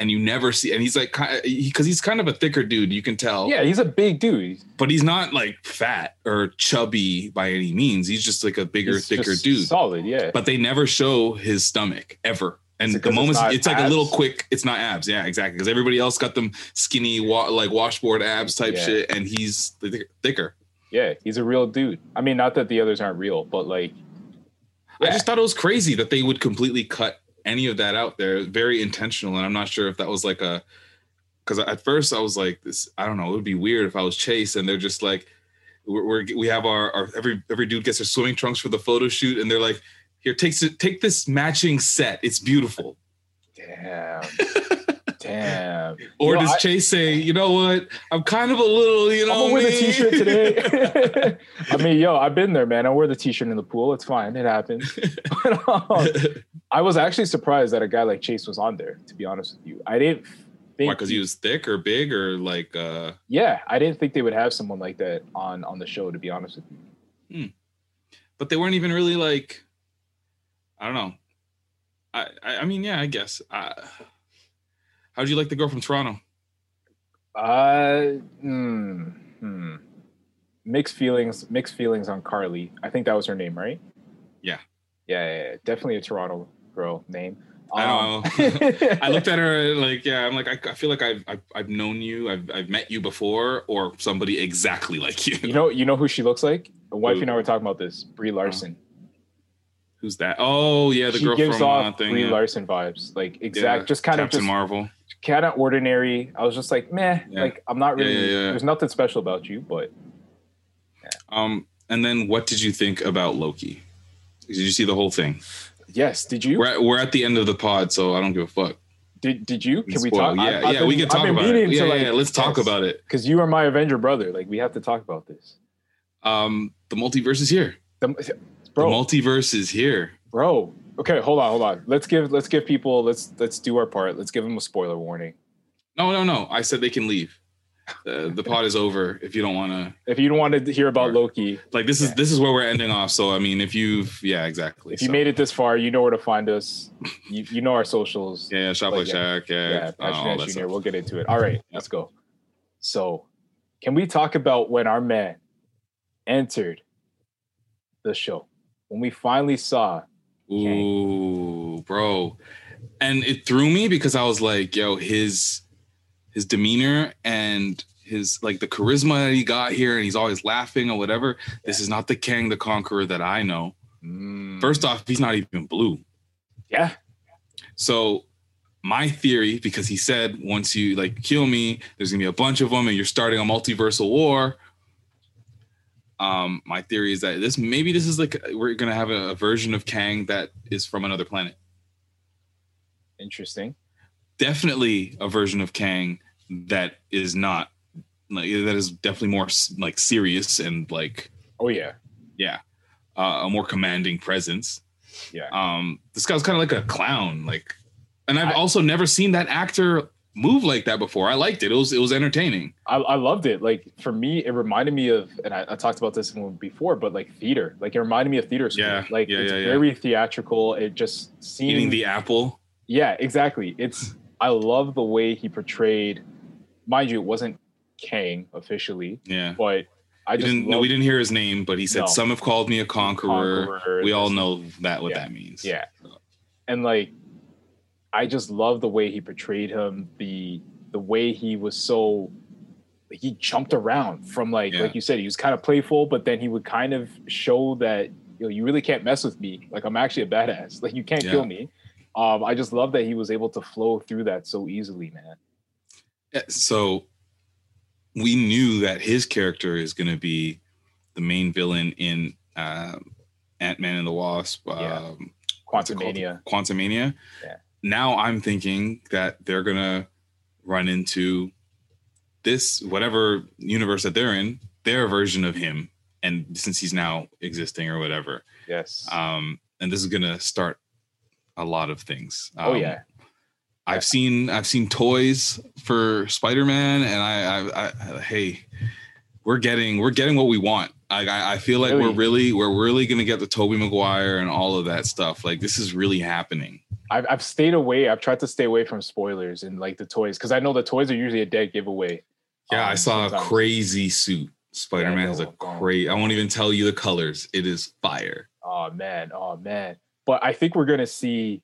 and you never see. And he's like, because he's kind of a thicker dude, you can tell. Yeah, he's a big dude. but he's not like fat or chubby by any means. He's just like a bigger, He's thicker dude. Solid, yeah. But they never show his stomach ever, And the 'cause it's moment it's, like a little quick, it's not abs. Yeah, exactly. Because everybody else got them skinny, wa- like washboard abs type Yeah. shit, and he's thick- thicker. Yeah, he's a real dude. I mean, not that the others aren't real, but like, I just thought it was crazy that they would completely cut any of that out there. Very intentional, and I'm not sure if that was like a because at first I was like, this. I don't know. It would be weird if I was Chase and they're just like, we're, we're we have our, our every every dude gets their swimming trunks for the photo shoot, and they're like, here, take take this matching set. It's beautiful. damn, [laughs] damn. Or You know, does I- Chase say, you know what? I'm kind of a little, you know, I'm gonna wear the t-shirt today. [laughs] I mean, yo, I've been there, man. I wear the t-shirt in the pool. It's fine. It happens. [laughs] But, um, I was actually surprised that a guy like Chase was on there. To be honest with you, I didn't think. Because he was thick or big or like. uh Yeah, I didn't think they would have someone like that on on the show. To be honest with you. But they weren't even really like. I don't know. I I, I mean, yeah, I guess. Uh, how'd you like the girl from Toronto? Uh, hmm, hmm. Mixed feelings. Mixed feelings on Carly. I think that was her name, right? Yeah. Yeah, yeah, yeah. definitely a Toronto girl name. I Um, don't [laughs] know. I looked at [laughs] her like, yeah, I'm like, I, I feel like I've, I've I've known you, I've I've met you before, or somebody exactly [laughs] like you. You know, you know who she looks like. The wife and I were talking about this. Brie Larson. Who's that? Oh yeah, the she girl gives from off uh, thing. Brie yeah. Larson vibes, like exact, Yeah, just kind of just Marvel. Kind of ordinary. I was just like, meh, Yeah. like I'm not really. yeah, yeah. There's nothing special about you, but Um, and then what did you think about Loki? Did you see the whole thing? yes. Did you? We're at, we're at the end of the pod, so I don't give a fuck. Did Did you? Can we talk? Yeah, yeah, we can talk about it. Yeah, yeah, let's talk about it. Because you are my Avenger brother. Like we have to talk about this. Um, the multiverse is here. The, bro, The multiverse is here. bro. Okay, hold on, hold on. Let's give let's give people let's let's do our part. Let's give them a spoiler warning. No, no, no. I said they can leave. The the pod is over if you don't want to. If you don't want to hear about Loki, Like this is this is where we're ending off. So I mean, if you've yeah, exactly. if you made it this far, you know where to find us. You, you know our socials. yeah, yeah, shop like Like, yeah. Shack, yeah, Yeah, uh, Patrick all that Jr. We'll get into it. All right, let's go. So, can we talk about when our man entered the show? When we finally saw Ooh, bro. And it threw me because I was like, yo, his his demeanor and his like the charisma that he got here and he's always laughing or whatever. This is not the Kang the Conqueror that I know. Mm. First off, he's not even blue. Yeah. So my theory, because he said once you like kill me, there's gonna be a bunch of them and you're starting a multiversal war. Um, my theory is that this maybe this is like we're gonna have a, a version of Kang that is from another planet. interesting. Definitely a version of Kang that is not like that is definitely more like serious and like Oh yeah, yeah, uh, a more commanding presence. yeah. Um, this guy's kind of like a clown, like, and I've also never seen that actor move like that before. I liked it. It was it was entertaining. I, I loved it. Like for me, it reminded me of, and I, I talked about this before, but like theater. Like it reminded me of theater school. Yeah, like yeah, it's yeah, yeah. very theatrical. It just seemed Eating the apple. Yeah, exactly. It's I love the way he portrayed. Mind you, it wasn't Kang officially, Yeah. but I just didn't, love- we didn't hear his name, but he said, No. "Some have called me a conqueror." Conqueror, we all know that what yeah, that means. Yeah, and like, I just love the way he portrayed him. The the way he was so. He jumped around from like Yeah. like you said he was kind of playful, but then he would kind of show that you know you really can't mess with me. Like I'm actually a badass. Like you can't Yeah. kill me. Um, I just love that he was able to flow through that so easily, man. Yeah, So we knew that his character is going to be the main villain in um, Ant Man and the Wasp. Um, Quantumania. Quantumania. Yeah. Now I'm thinking that they're gonna run into this whatever universe that they're in, their version of him, and since he's now existing or whatever. Yes. Um, and this is gonna start a lot of things. Oh, Um, yeah. I've seen I've seen toys for Spider-Man, and I, I, I hey, we're getting we're getting what we want. I I, I feel like we're really we're really gonna get the Tobey Maguire and all of that stuff. Like this is really happening. I've, I've stayed away. I've tried to stay away from spoilers and like the toys because I know the toys are usually a dead giveaway. Yeah, I Um, saw a crazy suit. Spider-Man has a great. I won't even tell you the colors. It is fire. Oh man, oh man. But I think we're gonna see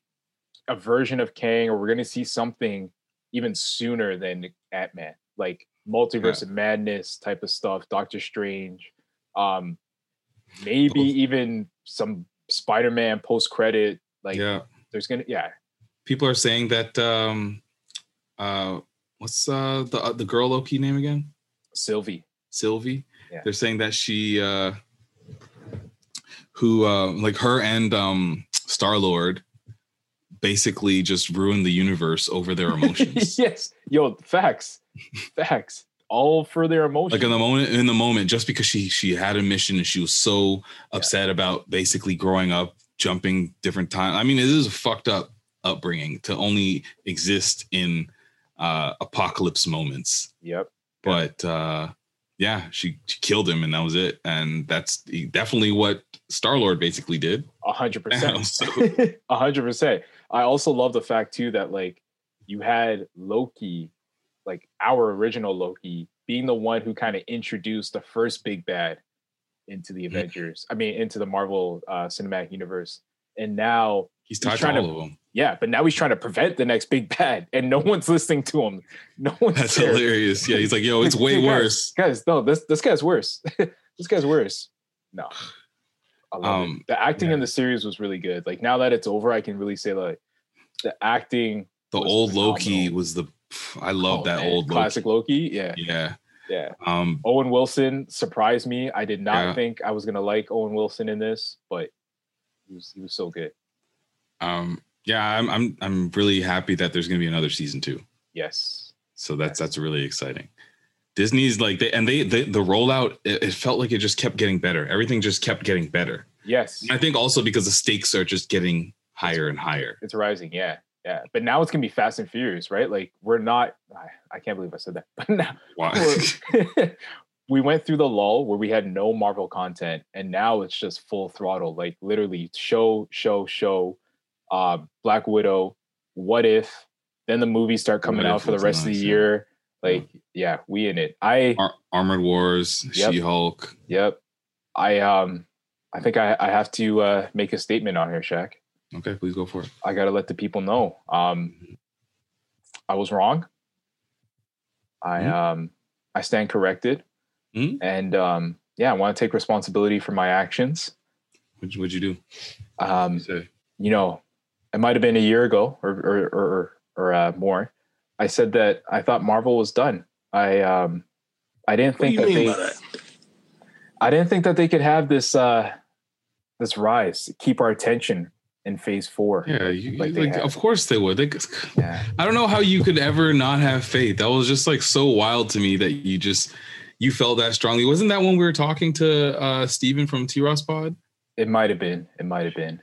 a version of Kang, or we're gonna see something even sooner than Ant Man, like multiverse of madness type of stuff, Doctor Strange, um, maybe even some Spider Man post credit. Like, Yeah. There's gonna yeah, People are saying that um uh what's uh the uh, the girl Loki name again? Sylvie. Sylvie. Yeah. They're saying that she uh who uh like her and um Star Lord basically just ruined the universe over their [laughs] emotions. yes, yo, facts, facts, all for their emotions. like in the moment in the moment just because she she had a mission and she was so upset about basically growing up jumping different time i mean it is a fucked up upbringing to only exist in uh apocalypse moments Yep. but uh yeah she, she killed him and that was it and that's definitely what star lord basically did A hundred [laughs] percent. A hundred percent. I also love the fact too that like you had Loki, like our original Loki, being the one who kind of introduced the first big bad into the Avengers. I mean, into the Marvel uh, Cinematic Universe, and now he's tied to all of them Yeah, but now he's trying to prevent the next big [laughs] bad, and no one's listening to him. No one's that's there. hilarious yeah he's like yo it's [laughs] way worse guys. No, this this guy's worse. [laughs] this guy's worse. No, Um. The acting in the series was really good. Like now that it's over, I can really say like the acting. the old loki was the i love Oh, that man, old classic Loki. Yeah, yeah yeah. um Owen Wilson surprised me. I did not Yeah. think I was gonna like Owen Wilson in this, but he was he was so good. um yeah i'm i'm i'm really happy that there's going to be another season 2 Yes. so that's that's really exciting disney's like they and they, they the rollout it, it felt like it just kept getting better everything just kept getting better Yes. and i think also because the stakes are just getting higher and higher It's rising, yeah, yeah. But now it's gonna be Fast and Furious, right? Like we're not. I, I can't believe I said that. [laughs] But now we're- [laughs] [laughs] went through the lull where we had no Marvel content, and now it's just full throttle. Like literally, show, show, show. Uh, Black Widow. What if? Then the movies start coming What out for the rest of nice, the yeah. year. Like, yeah, we in it. I Ar- armored wars Yep. she-hulk Yep. I um I think I, I have to uh make a statement on here, Shaq. Okay please go for it I gotta let the people know. Um I was wrong. I Mhm. um I stand corrected. Mhm. And um yeah, I want to take responsibility for my actions. what'd, what'd you do Um say you know, it might have been a year ago or or or, or uh, more. I said that I thought Marvel was done. I um I didn't What think that they that? I didn't think that they could have this uh this rise, keep our attention in phase four. yeah you, like like, of course they would they, Yeah. i don't know how you could ever not have faith that was just like so wild to me that you just you felt that strongly wasn't that when we were talking to uh steven from t-ross pod It might have been. It might have been.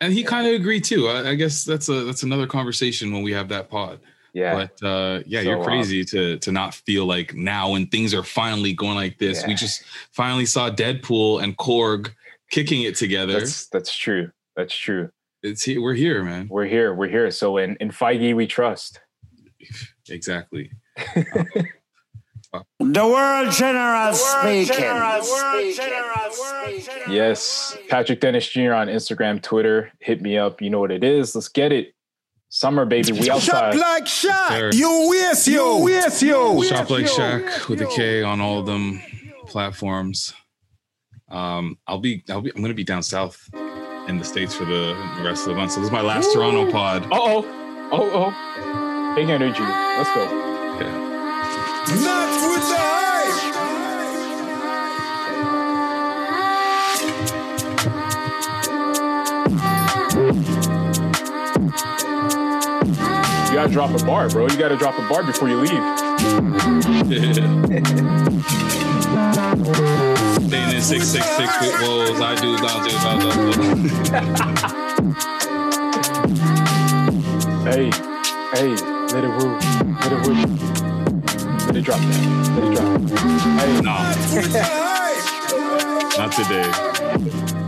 and he kind of agreed too. I, I guess that's a that's another conversation when we have that pod. Yeah. But uh, yeah, So, you're um, crazy to to not feel like now when things are finally going like this. We just finally saw Deadpool and Korg kicking it together. That's that's true. That's true. it's here, we're here, man. We're here. We're here. So in in Feige we trust. Exactly. The world general speaking. Yes. Patrick Dennis Jr. on Instagram, Twitter. Hit me up. You know what it is. Let's get it. Summer baby. We outside. Shop like Sir. shot. You waste you. waste you. Shop like Shack with a K on all of them platforms. Um, I'll be I'll be I'm gonna be down south in the states for the rest of the month. So this is my last Toronto pod. Uh oh. Oh oh. Big energy. Let's go. Not with the hype. You gotta drop a bar, bro. You gotta drop a bar before you leave. [laughs] [laughs] Staying in six six six foot walls. I do down there. [laughs] Hey, hey, let it woo. Let it woo. Let it drop that. Let it drop. Hey, Nah, not today.